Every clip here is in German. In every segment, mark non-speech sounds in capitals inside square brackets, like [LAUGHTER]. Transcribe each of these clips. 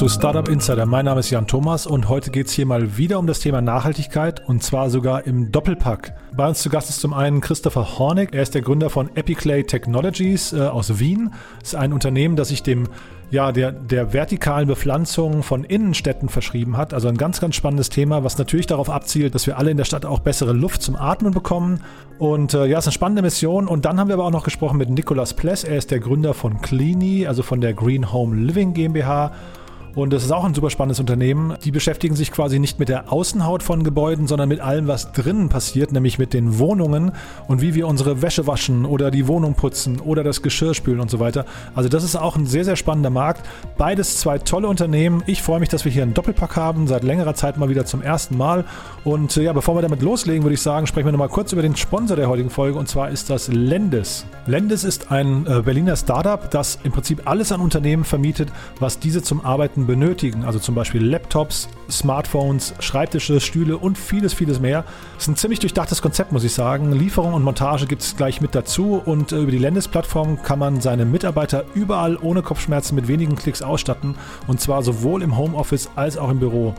zu Startup Insider. Mein Name ist Jan Thomas und heute geht es hier mal wieder um das Thema Nachhaltigkeit und zwar sogar im Doppelpack. Bei uns zu Gast ist zum einen Christopher Hornig. Er ist der Gründer von Epiclay Technologies äh, aus Wien. Das ist ein Unternehmen, das sich dem ja, der, der vertikalen Bepflanzung von Innenstädten verschrieben hat. Also ein ganz, ganz spannendes Thema, was natürlich darauf abzielt, dass wir alle in der Stadt auch bessere Luft zum Atmen bekommen. Und äh, ja, es ist eine spannende Mission. Und dann haben wir aber auch noch gesprochen mit Nicolas Pless. Er ist der Gründer von Cleany, also von der Green Home Living GmbH. Und das ist auch ein super spannendes Unternehmen. Die beschäftigen sich quasi nicht mit der Außenhaut von Gebäuden, sondern mit allem, was drinnen passiert, nämlich mit den Wohnungen und wie wir unsere Wäsche waschen oder die Wohnung putzen oder das Geschirr spülen und so weiter. Also das ist auch ein sehr, sehr spannender Markt. Beides zwei tolle Unternehmen. Ich freue mich, dass wir hier einen Doppelpack haben, seit längerer Zeit mal wieder zum ersten Mal. Und äh, ja, bevor wir damit loslegen, würde ich sagen, sprechen wir nochmal kurz über den Sponsor der heutigen Folge und zwar ist das Lendes. Lendes ist ein äh, Berliner Startup, das im Prinzip alles an Unternehmen vermietet, was diese zum Arbeiten Kunden benötigen. Also zum Beispiel Laptops, Smartphones, Schreibtische, Stühle und vieles, vieles mehr. Das ist ein ziemlich durchdachtes Konzept, muss ich sagen. Lieferung und Montage gibt es gleich mit dazu und äh, über die Landesplattform kann man seine Mitarbeiter überall ohne Kopfschmerzen mit wenigen Klicks ausstatten und zwar sowohl im Homeoffice als auch im Büro.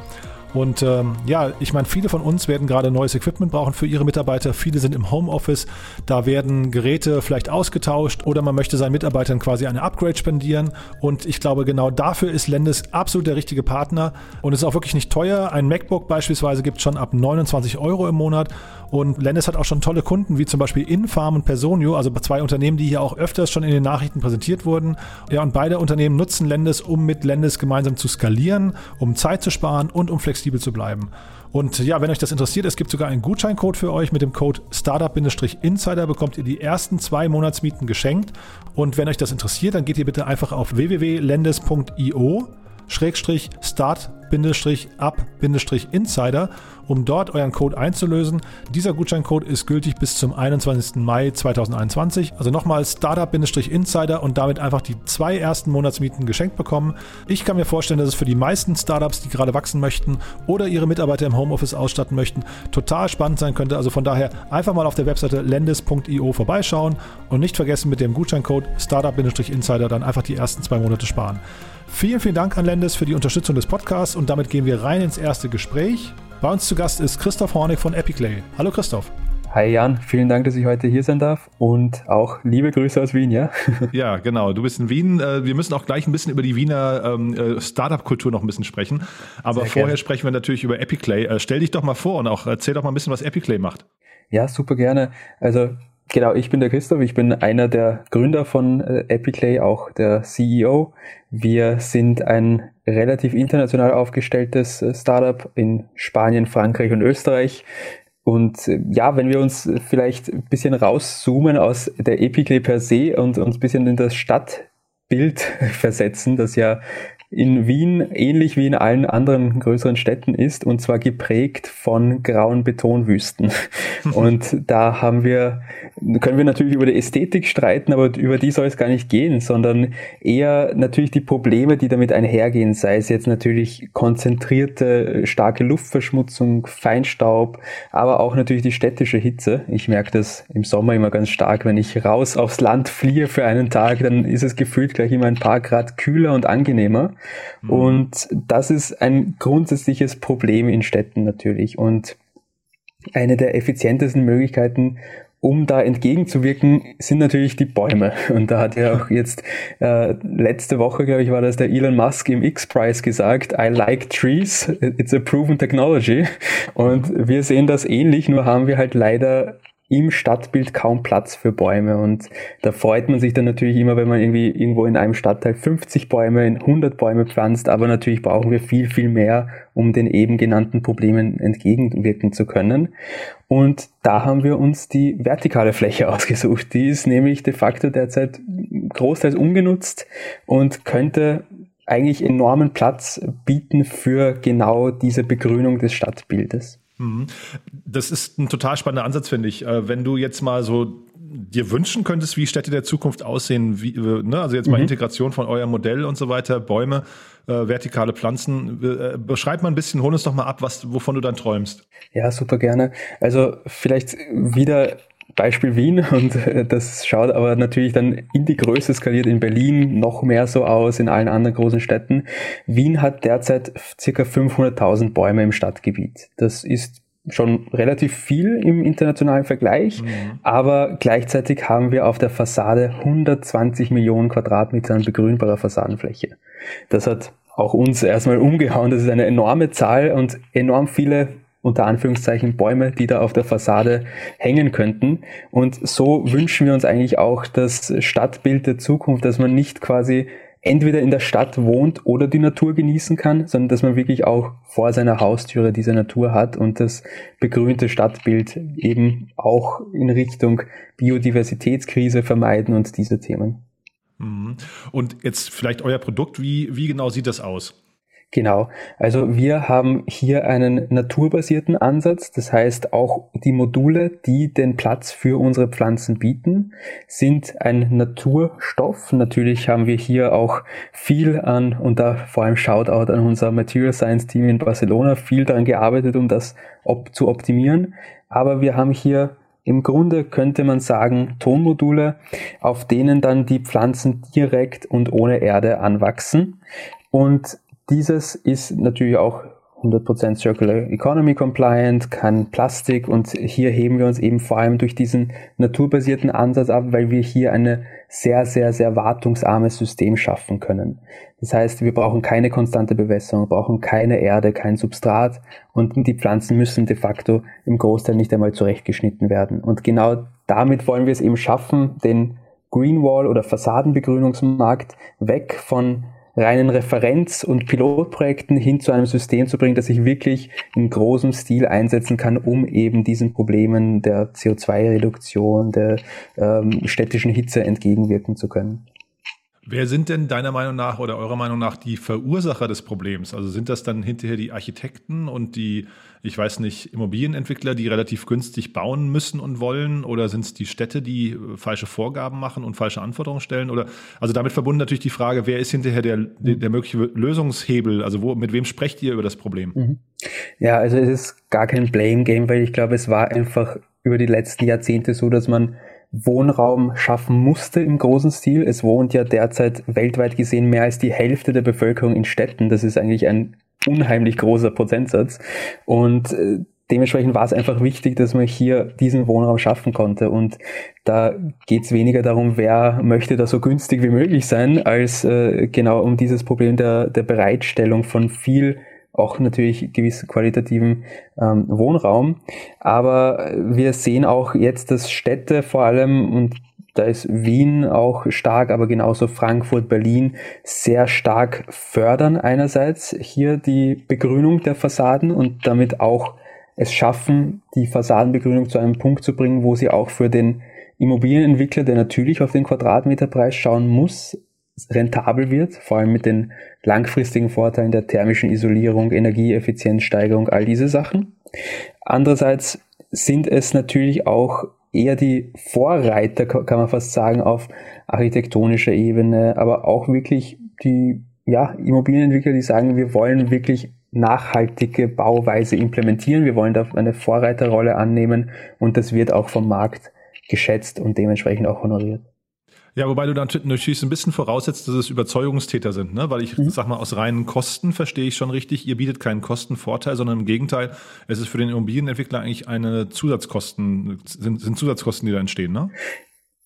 Und ähm, ja, ich meine, viele von uns werden gerade neues Equipment brauchen für ihre Mitarbeiter. Viele sind im Homeoffice. Da werden Geräte vielleicht ausgetauscht oder man möchte seinen Mitarbeitern quasi eine Upgrade spendieren. Und ich glaube, genau dafür ist Lendes absolut der richtige Partner. Und es ist auch wirklich nicht teuer. Ein MacBook beispielsweise gibt es schon ab 29 Euro im Monat. Und Lendes hat auch schon tolle Kunden, wie zum Beispiel Infarm und Personio, also zwei Unternehmen, die hier auch öfters schon in den Nachrichten präsentiert wurden. Ja, und beide Unternehmen nutzen Lendes, um mit Lendes gemeinsam zu skalieren, um Zeit zu sparen und um flexibel zu bleiben. Und ja, wenn euch das interessiert, es gibt sogar einen Gutscheincode für euch. Mit dem Code Startup-Insider bekommt ihr die ersten zwei Monatsmieten geschenkt. Und wenn euch das interessiert, dann geht ihr bitte einfach auf www.lendes.io Schrägstrich Start-Up-Insider, um dort euren Code einzulösen. Dieser Gutscheincode ist gültig bis zum 21. Mai 2021. Also nochmal Startup-Insider und damit einfach die zwei ersten Monatsmieten geschenkt bekommen. Ich kann mir vorstellen, dass es für die meisten Startups, die gerade wachsen möchten oder ihre Mitarbeiter im Homeoffice ausstatten möchten, total spannend sein könnte. Also von daher einfach mal auf der Webseite lendes.io vorbeischauen und nicht vergessen mit dem Gutscheincode Startup-Insider dann einfach die ersten zwei Monate sparen. Vielen, vielen Dank an Lendes für die Unterstützung des Podcasts und damit gehen wir rein ins erste Gespräch. Bei uns zu Gast ist Christoph Hornig von Epiclay. Hallo Christoph. Hi Jan, vielen Dank, dass ich heute hier sein darf und auch liebe Grüße aus Wien, ja? [LAUGHS] Ja, genau. Du bist in Wien. Äh, wir müssen auch gleich ein bisschen über die Wiener ähm, äh, Startup-Kultur noch ein bisschen sprechen. Aber Sehr vorher gerne. sprechen wir natürlich über Epiclay. Äh, stell dich doch mal vor und auch erzähl doch mal ein bisschen, was Epiclay macht. Ja, super gerne. Also Genau, ich bin der Christoph, ich bin einer der Gründer von äh, Epiclay, auch der CEO. Wir sind ein relativ international aufgestelltes äh, Startup in Spanien, Frankreich und Österreich. Und äh, ja, wenn wir uns vielleicht ein bisschen rauszoomen aus der Epiclay per se und uns ein bisschen in das Stadtbild [LAUGHS] versetzen, das ja in Wien ähnlich wie in allen anderen größeren Städten ist und zwar geprägt von grauen Betonwüsten. [LAUGHS] und da haben wir, können wir natürlich über die Ästhetik streiten, aber über die soll es gar nicht gehen, sondern eher natürlich die Probleme, die damit einhergehen, sei es jetzt natürlich konzentrierte, starke Luftverschmutzung, Feinstaub, aber auch natürlich die städtische Hitze. Ich merke das im Sommer immer ganz stark, wenn ich raus aufs Land fliehe für einen Tag, dann ist es gefühlt gleich immer ein paar Grad kühler und angenehmer. Mhm. Und das ist ein grundsätzliches Problem in Städten natürlich. Und eine der effizientesten Möglichkeiten, um da entgegenzuwirken, sind natürlich die Bäume. [LAUGHS] Und da hat ja auch jetzt äh, letzte Woche, glaube ich, war das der Elon Musk im X-Prize gesagt, I like trees, it's a proven technology. Und wir sehen das ähnlich, nur haben wir halt leider im Stadtbild kaum Platz für Bäume und da freut man sich dann natürlich immer, wenn man irgendwie irgendwo in einem Stadtteil 50 Bäume, 100 Bäume pflanzt, aber natürlich brauchen wir viel, viel mehr, um den eben genannten Problemen entgegenwirken zu können. Und da haben wir uns die vertikale Fläche [LAUGHS] ausgesucht. Die ist nämlich de facto derzeit großteils ungenutzt und könnte eigentlich enormen Platz bieten für genau diese Begrünung des Stadtbildes. Mhm. Das ist ein total spannender Ansatz, finde ich. Äh, wenn du jetzt mal so dir wünschen könntest, wie Städte der Zukunft aussehen, wie, äh, ne? also jetzt mal mhm. Integration von eurem Modell und so weiter, Bäume, äh, vertikale Pflanzen. Äh, beschreib mal ein bisschen, hol uns doch mal ab, was, wovon du dann träumst. Ja, super gerne. Also vielleicht wieder Beispiel Wien [LAUGHS] und äh, das schaut aber natürlich dann in die Größe skaliert in Berlin noch mehr so aus, in allen anderen großen Städten. Wien hat derzeit circa 500.000 Bäume im Stadtgebiet. Das ist schon relativ viel im internationalen Vergleich, mhm. aber gleichzeitig haben wir auf der Fassade 120 Millionen Quadratmeter an begrünbarer Fassadenfläche. Das hat auch uns erstmal umgehauen. Das ist eine enorme Zahl und enorm viele unter Anführungszeichen Bäume, die da auf der Fassade hängen könnten. Und so wünschen wir uns eigentlich auch das Stadtbild der Zukunft, dass man nicht quasi entweder in der Stadt wohnt oder die Natur genießen kann, sondern dass man wirklich auch vor seiner Haustüre diese Natur hat und das begrünte Stadtbild eben auch in Richtung Biodiversitätskrise vermeiden und diese Themen. Mhm. Und jetzt vielleicht euer Produkt, wie, wie genau sieht das aus? Genau. Also wir haben hier einen naturbasierten Ansatz. Das heißt, auch die Module, die den Platz für unsere Pflanzen bieten, sind ein Naturstoff. Natürlich haben wir hier auch viel an, und da vor allem Shoutout an unser Material Science Team in Barcelona, viel daran gearbeitet, um das op zu optimieren. Aber wir haben hier im Grunde könnte man sagen Tonmodule, auf denen dann die Pflanzen direkt und ohne Erde anwachsen. Und dieses ist natürlich auch 100% Circular Economy compliant, kein Plastik und hier heben wir uns eben vor allem durch diesen naturbasierten Ansatz ab, weil wir hier eine sehr, sehr, sehr wartungsarmes System schaffen können. Das heißt, wir brauchen keine konstante Bewässerung, brauchen keine Erde, kein Substrat und die Pflanzen müssen de facto im Großteil nicht einmal zurechtgeschnitten werden. Und genau damit wollen wir es eben schaffen, den Greenwall oder Fassadenbegrünungsmarkt weg von reinen Referenz- und Pilotprojekten hin zu einem System zu bringen, das ich wirklich in großem Stil einsetzen kann, um eben diesen Problemen der CO2-Reduktion, der ähm, städtischen Hitze entgegenwirken zu können. Wer sind denn deiner Meinung nach oder eurer Meinung nach die Verursacher des Problems? Also sind das dann hinterher die Architekten und die, ich weiß nicht, Immobilienentwickler, die relativ günstig bauen müssen und wollen? Oder sind es die Städte, die äh, falsche Vorgaben machen und falsche Anforderungen stellen? Oder also damit verbunden natürlich die Frage, wer ist hinterher der, der, mögliche Lösungshebel? Also wo, mit wem sprecht ihr über das Problem? Mhm. Ja, also es ist gar kein Blame Game, weil ich glaube, es war einfach über die letzten Jahrzehnte so, dass man Wohnraum schaffen musste im großen Stil. Es wohnt ja derzeit weltweit gesehen mehr als die Hälfte der Bevölkerung in Städten. Das ist eigentlich ein unheimlich großer Prozentsatz. Und äh, dementsprechend war es einfach wichtig, dass man hier diesen Wohnraum schaffen konnte. Und da geht es weniger darum, wer möchte da so günstig wie möglich sein, als äh, genau um dieses Problem der, der Bereitstellung von viel auch natürlich gewissen qualitativen ähm, Wohnraum. Aber wir sehen auch jetzt, dass Städte vor allem und da ist Wien auch stark, aber genauso Frankfurt, Berlin sehr stark fördern einerseits hier die Begrünung der Fassaden und damit auch es schaffen, die Fassadenbegrünung zu einem Punkt zu bringen, wo sie auch für den Immobilienentwickler, der natürlich auf den Quadratmeterpreis schauen muss, rentabel wird, vor allem mit den langfristigen Vorteilen der thermischen Isolierung, Energieeffizienzsteigerung, all diese Sachen. Andererseits sind es natürlich auch eher die Vorreiter, kann man fast sagen, auf architektonischer Ebene, aber auch wirklich die ja, Immobilienentwickler, die sagen, wir wollen wirklich nachhaltige Bauweise implementieren, wir wollen da eine Vorreiterrolle annehmen und das wird auch vom Markt geschätzt und dementsprechend auch honoriert. Ja, wobei du dann natürlich ein bisschen voraussetzt, dass es Überzeugungstäter sind, ne? Weil ich mhm. sag mal, aus reinen Kosten verstehe ich schon richtig, ihr bietet keinen Kostenvorteil, sondern im Gegenteil, es ist für den Immobilienentwickler eigentlich eine Zusatzkosten, sind, sind Zusatzkosten, die da entstehen, ne?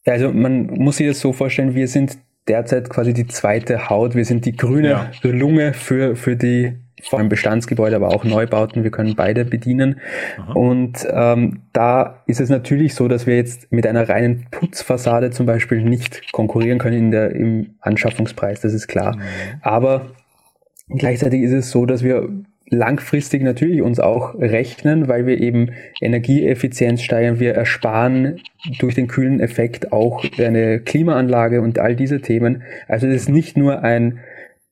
Ja, also man muss sich das so vorstellen, wir sind derzeit quasi die zweite Haut, wir sind die grüne ja. Lunge für, für die vor allem Bestandsgebäude, aber auch Neubauten. Wir können beide bedienen. Aha. Und ähm, da ist es natürlich so, dass wir jetzt mit einer reinen Putzfassade zum Beispiel nicht konkurrieren können in der, im Anschaffungspreis, das ist klar. Mhm. Aber gleichzeitig ist es so, dass wir langfristig natürlich uns auch rechnen, weil wir eben Energieeffizienz steigern, wir ersparen durch den kühlen Effekt auch eine Klimaanlage und all diese Themen. Also es ist nicht nur ein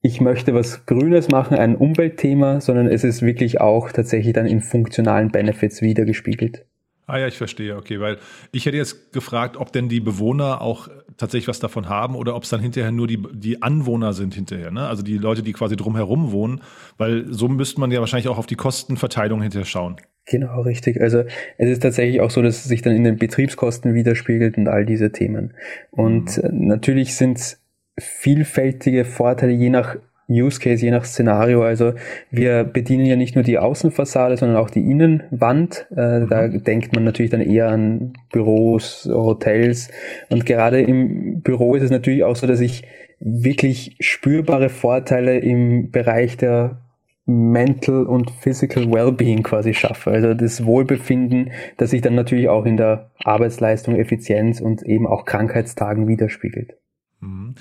ich möchte was Grünes machen, ein Umweltthema, sondern es ist wirklich auch tatsächlich dann in funktionalen Benefits wiedergespiegelt. Ah ja, ich verstehe, okay, weil ich hätte jetzt gefragt, ob denn die Bewohner auch tatsächlich was davon haben oder ob es dann hinterher nur die, die Anwohner sind hinterher, ne? also die Leute, die quasi drumherum wohnen, weil so müsste man ja wahrscheinlich auch auf die Kostenverteilung hinterher schauen. Genau, richtig. Also es ist tatsächlich auch so, dass es sich dann in den Betriebskosten widerspiegelt und all diese Themen. Und mhm. natürlich sind es vielfältige Vorteile je nach Use Case, je nach Szenario. Also wir bedienen ja nicht nur die Außenfassade, sondern auch die Innenwand. Äh, mhm. Da denkt man natürlich dann eher an Büros, Hotels. Und gerade im Büro ist es natürlich auch so, dass ich wirklich spürbare Vorteile im Bereich der Mental und Physical Wellbeing quasi schaffe. Also das Wohlbefinden, das sich dann natürlich auch in der Arbeitsleistung, Effizienz und eben auch Krankheitstagen widerspiegelt. Mhm.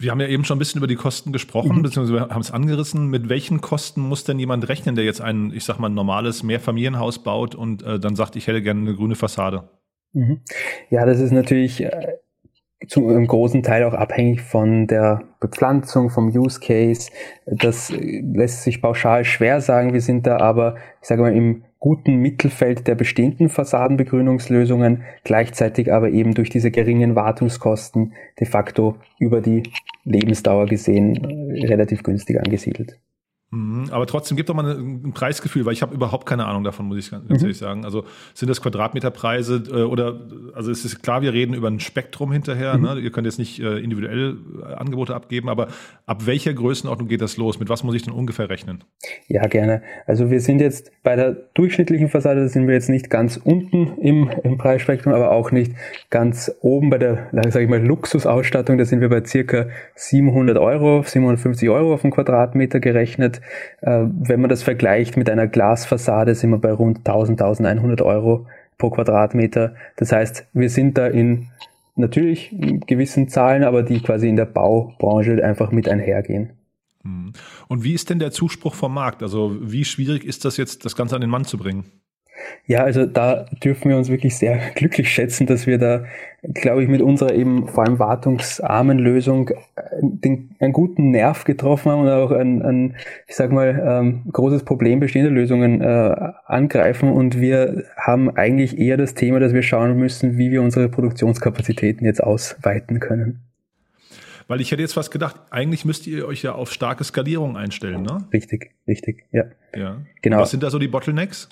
Wir haben ja eben schon ein bisschen über die Kosten gesprochen, mhm. beziehungsweise haben es angerissen. Mit welchen Kosten muss denn jemand rechnen, der jetzt ein, ich sag mal, normales Mehrfamilienhaus baut und äh, dann sagt, ich hätte gerne eine grüne Fassade? Mhm. Ja, das ist natürlich äh, zu einem großen Teil auch abhängig von der Bepflanzung, vom Use Case. Das äh, lässt sich pauschal schwer sagen. Wir sind da aber, ich sage mal, im guten Mittelfeld der bestehenden Fassadenbegrünungslösungen, gleichzeitig aber eben durch diese geringen Wartungskosten de facto über die Lebensdauer gesehen äh, relativ günstig angesiedelt. Mhm, aber trotzdem gibt doch mal ein Preisgefühl, weil ich habe überhaupt keine Ahnung davon, muss ich ganz mhm. ehrlich sagen. Also sind das Quadratmeterpreise äh, oder also es ist klar, wir reden über ein Spektrum hinterher. Mhm. Ne? Ihr könnt jetzt nicht äh, individuell äh, Angebote abgeben, aber ab welcher Größenordnung geht das los? Mit was muss ich denn ungefähr rechnen? Ja, gerne. Also wir sind jetzt bei der durchschnittlichen Fassade sind wir jetzt nicht ganz unten im, im Preisspektrum, aber auch nicht ganz oben bei der, sage ich mal, Luxusausstattung. Da sind wir bei circa 700 Euro, 750 Euro auf den Quadratmeter gerechnet. Äh, wenn man das vergleicht mit einer Glasfassade, sind wir bei rund 1000, 1100 Euro pro Quadratmeter. Das heißt, wir sind da in natürlich gewissen Zahlen, aber die quasi in der Baubranche einfach mit einhergehen. Hm. Und wie ist denn der Zuspruch vom Markt? Also wie schwierig ist das jetzt, das Ganze an den Mann zu bringen? Ja, also da dürfen wir uns wirklich sehr [LAUGHS] glücklich schätzen, dass wir da, glaube ich, mit unserer eben vor allem wartungsarmen Lösung äh, den, einen guten Nerv getroffen haben und auch ein, ein ich sag mal, ähm, großes Problem bestehender Lösungen äh, angreifen. Und wir haben eigentlich eher das Thema, dass wir schauen müssen, wie wir unsere Produktionskapazitäten jetzt ausweiten können. Weil ich hätte jetzt fast gedacht, eigentlich müsst ihr euch ja auf starke Skalierung einstellen, ne? Richtig, richtig, ja. Ja. Genau. Und was sind da so die Bottlenecks?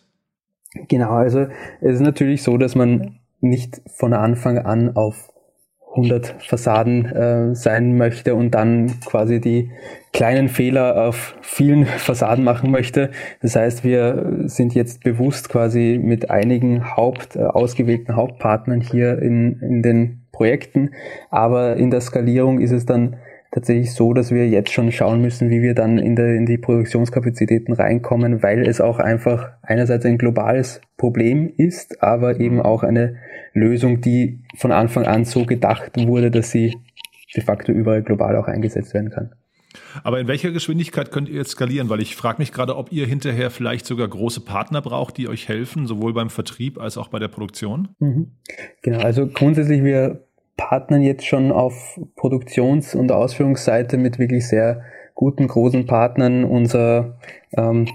Genau, also es ist natürlich so, dass man nicht von Anfang an auf 100 Fassaden äh, sein möchte und dann quasi die kleinen Fehler auf vielen [LAUGHS] Fassaden machen möchte. Das heißt, wir sind jetzt bewusst quasi mit einigen Haupt, äh, ausgewählten Hauptpartnern hier in, in den Projekten, aber in der Skalierung ist es dann tatsächlich so, dass wir jetzt schon schauen müssen, wie wir dann in, der, in die Produktionskapazitäten reinkommen, weil es auch einfach einerseits ein globales Problem ist, aber eben auch eine Lösung, die von Anfang an so gedacht wurde, dass sie de facto überall global auch eingesetzt werden kann. Aber in welcher Geschwindigkeit könnt ihr jetzt skalieren? Weil ich frage mich gerade, ob ihr hinterher vielleicht sogar große Partner braucht, die euch helfen, sowohl beim Vertrieb als auch bei der Produktion. Mhm. Genau, also grundsätzlich wir partnern jetzt schon auf Produktions- und Ausführungsseite mit wirklich sehr guten, großen Partnern. Unser ähm,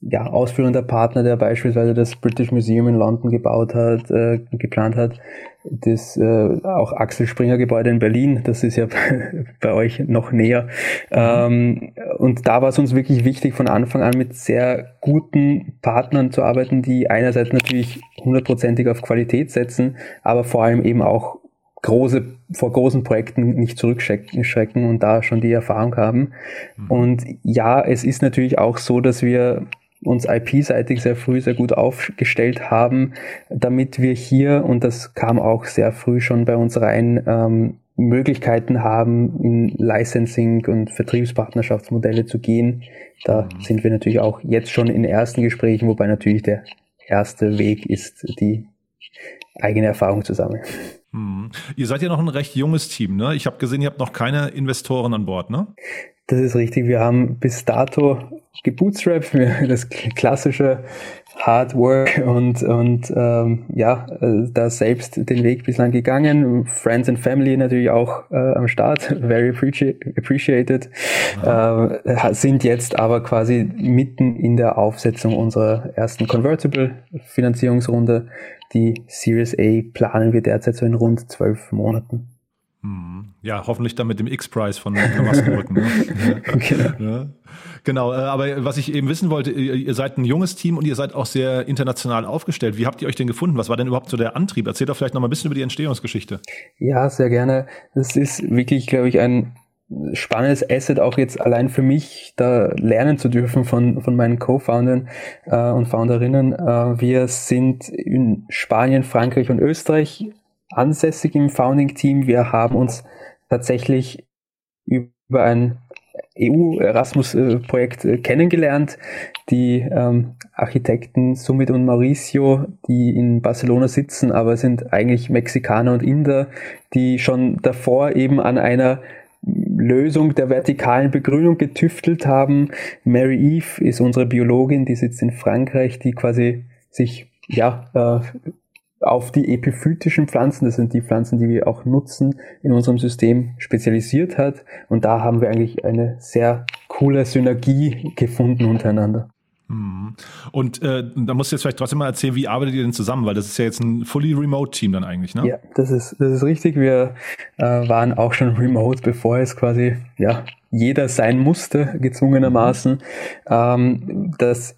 ja, ausführender Partner, der beispielsweise das British Museum in London gebaut hat, äh, geplant hat, das äh, auch Axel Springer Gebäude in Berlin, das ist ja [LAUGHS] bei euch noch näher. Ähm, und da war es uns wirklich wichtig, von Anfang an mit sehr guten Partnern zu arbeiten, die einerseits natürlich hundertprozentig auf Qualität setzen, aber vor allem eben auch große, vor großen Projekten nicht zurückschrecken und da schon die Erfahrung haben. Mhm. Und ja, es ist natürlich auch so, dass wir uns IP-seitig sehr früh sehr gut aufgestellt haben, damit wir hier, und das kam auch sehr früh schon bei uns rein, ähm, Möglichkeiten haben, in Licensing und Vertriebspartnerschaftsmodelle zu gehen. Da mhm. sind wir natürlich auch jetzt schon in ersten Gesprächen, wobei natürlich der erste Weg ist, die eigene Erfahrung zu sammeln. Hm. Ihr seid ja noch ein recht junges Team, ne? Ich habe gesehen, ihr habt noch keine Investoren an Bord, ne? Das ist richtig. Wir haben bis dato gebootstrapped, [LAUGHS] das klassische Hard Work und, und ähm, ja, äh, da selbst den Weg bislang gegangen. Friends and Family natürlich auch äh, am Start, [LAUGHS] very appreciated, äh, sind jetzt aber quasi mitten in der Aufsetzung unserer ersten Convertible Finanzierungsrunde die Series A planen wir derzeit so in rund zwölf Monaten. Hm. Ja, hoffentlich dann mit dem X-Prize von Maskenrücken. ne? [LAUGHS] genau. Ja. genau, äh, aber was ich eben wissen wollte, ihr seid ein junges Team und ihr seid auch sehr international aufgestellt. Wie habt ihr euch denn gefunden? Was war denn überhaupt so der Antrieb? Erzählt doch vielleicht noch mal ein bisschen über die Entstehungsgeschichte. Ja, sehr gerne. Das ist wirklich, glaube ich, ein spannendes Asset auch jetzt allein für mich, da lernen zu dürfen von, von meinen Co-Foundern äh, und Founderinnen. Äh, wir sind in Spanien, Frankreich und Österreich ansässig im Founding-Team. Wir haben uns tatsächlich über ein EU-Erasmus-Projekt äh, kennengelernt. Die ähm, Architekten Sumit und Mauricio, die in Barcelona sitzen, aber sind eigentlich Mexikaner und Inder, die schon davor eben an einer Lösung der vertikalen Begrünung getüftelt haben. Mary Eve ist unsere Biologin, die sitzt in Frankreich, die quasi sich ja äh, auf die epiphytischen Pflanzen, das sind die Pflanzen, die wir auch nutzen, in unserem System spezialisiert hat. Und da haben wir eigentlich eine sehr coole Synergie gefunden untereinander. Mhm. Und äh, da musst du jetzt vielleicht trotzdem mal erzählen, wie arbeitet ihr denn zusammen? Weil das ist ja jetzt ein fully remote Team dann eigentlich, ne? Ja, das ist, das ist richtig. Wir äh, waren auch schon remote, bevor es quasi ja jeder sein musste, gezwungenermaßen. Mhm. Ähm, das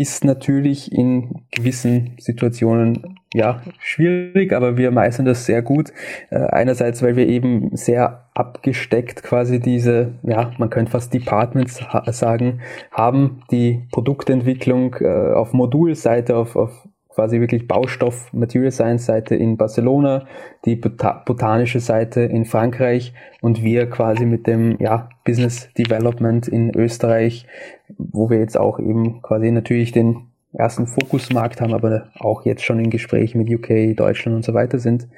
ist natürlich in gewissen Situationen ja schwierig, aber wir meistern das sehr gut. Äh, einerseits, weil wir eben sehr abgesteckt quasi diese, ja, man könnte fast Departments ha sagen, haben die Produktentwicklung äh, auf Modulseite, auf, auf quasi wirklich Baustoff, Material Science Seite in Barcelona, die botanische Seite in Frankreich und wir quasi mit dem ja, Business Development in Österreich, wo wir jetzt auch eben quasi natürlich den ersten Fokusmarkt haben, aber auch jetzt schon in Gesprächen mit UK, Deutschland und so weiter sind.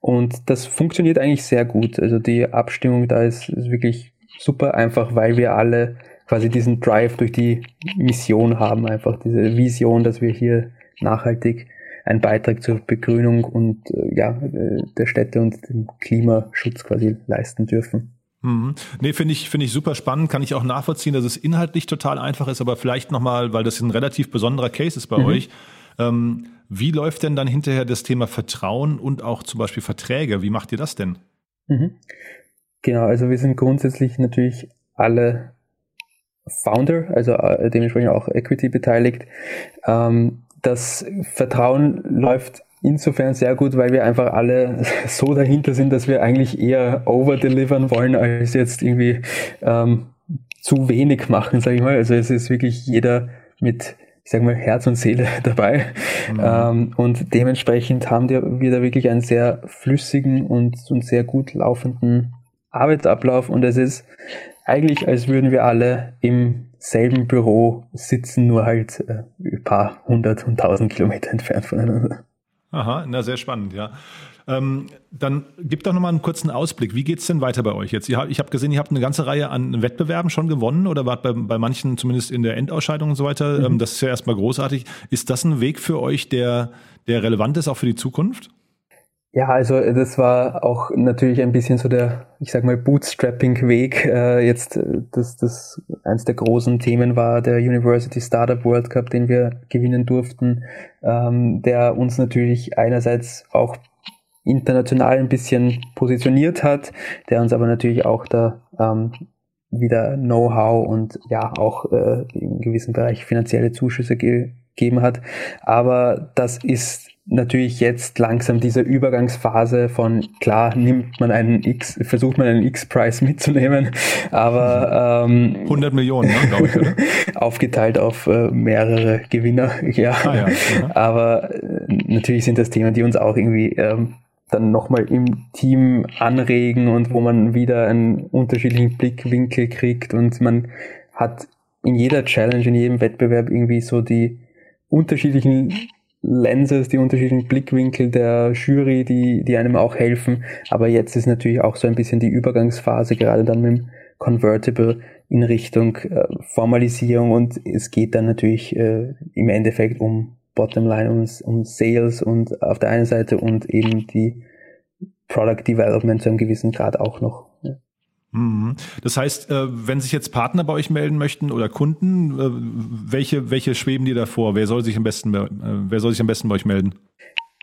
Und das funktioniert eigentlich sehr gut. Also die Abstimmung da ist, ist wirklich super einfach, weil wir alle quasi diesen Drive durch die Mission haben, einfach diese Vision, dass wir hier nachhaltig einen Beitrag zur Begrünung und äh, ja, äh, der Städte und dem Klimaschutz quasi leisten dürfen. Mhm. Nee, finde ich, finde ich super spannend, kann ich auch nachvollziehen, dass es inhaltlich total einfach ist, aber vielleicht nochmal, weil das ein relativ besonderer Case ist bei mhm. euch. Ähm, wie läuft denn dann hinterher das Thema Vertrauen und auch zum Beispiel Verträge? Wie macht ihr das denn? Mhm. Genau, also wir sind grundsätzlich natürlich alle Founder, also äh, dementsprechend auch Equity beteiligt. Ähm, das Vertrauen läuft insofern sehr gut, weil wir einfach alle [LAUGHS] so dahinter sind, dass wir eigentlich eher overdelivern wollen, als jetzt irgendwie ähm, zu wenig machen, sage ich mal. Also es ist wirklich jeder mit, ich sage mal, Herz und Seele [LAUGHS] dabei. Mhm. Ähm, und dementsprechend haben wir da wirklich einen sehr flüssigen und, und sehr gut laufenden Arbeitsablauf. Und es ist eigentlich, als würden wir alle im selben Büro sitzen, nur halt äh, ein paar hundert und tausend Kilometer entfernt voneinander. Aha, na sehr spannend, ja. Ähm, dann gib doch nochmal einen kurzen Ausblick. Wie geht es denn weiter bei euch jetzt? Ich habe gesehen, ihr habt eine ganze Reihe an Wettbewerben schon gewonnen oder wart bei, bei manchen zumindest in der Endausscheidung und so weiter. Mhm. Ähm, das ist ja erstmal großartig. Ist das ein Weg für euch, der, der relevant ist, auch für die Zukunft? Ja, also äh, das war auch natürlich ein bisschen so der, ich sag mal, Bootstrapping-Weg. Äh, jetzt, äh, das, das eins der großen Themen war der University Startup World Cup, den wir gewinnen durften, ähm, der uns natürlich einerseits auch international ein bisschen positioniert hat, der uns aber natürlich auch da ähm, wieder Know-how und ja auch äh, in gewissen Bereich finanzielle Zuschüsse gegeben hat. Aber das ist natürlich jetzt langsam diese Übergangsphase von, klar, nimmt man einen X, versucht man einen X-Price [LAUGHS] mitzunehmen, aber ähm, 100 Millionen, ne, glaube ich, oder? [LAUGHS] aufgeteilt auf äh, mehrere Gewinner, [LAUGHS] ja. Ah, ja. Aber äh, natürlich sind das Themen, die uns auch irgendwie ähm, dann nochmal im Team anregen und wo man wieder einen unterschiedlichen Blickwinkel kriegt und man hat in jeder Challenge, in jedem Wettbewerb irgendwie so die unterschiedlichen Lenses, die unterschiedlichen Blickwinkel der Jury, die, die einem auch helfen. Aber jetzt ist natürlich auch so ein bisschen die Übergangsphase, gerade dann mit dem Convertible in Richtung äh, Formalisierung und es geht dann natürlich äh, im Endeffekt um Bottomline, um, um Sales und auf der einen Seite und eben die Product Development zu einem gewissen Grad auch noch. Mhm. Das heißt, äh, wenn sich jetzt Partner bei euch melden möchten oder Kunden, äh, welche, welche schweben dir davor? Wer soll sich am besten, äh, wer soll sich am besten bei euch melden?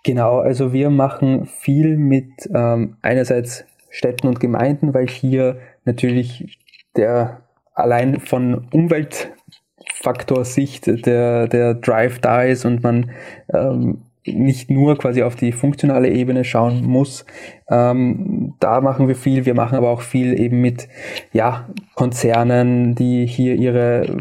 Genau, also wir machen viel mit ähm, einerseits Städten und Gemeinden, weil hier natürlich der allein von Umweltfaktor-Sicht der, der Drive da ist und man ähm, nicht nur quasi auf die funktionale Ebene schauen muss. Ähm, da machen wir viel. Wir machen aber auch viel eben mit ja, Konzernen, die hier ihre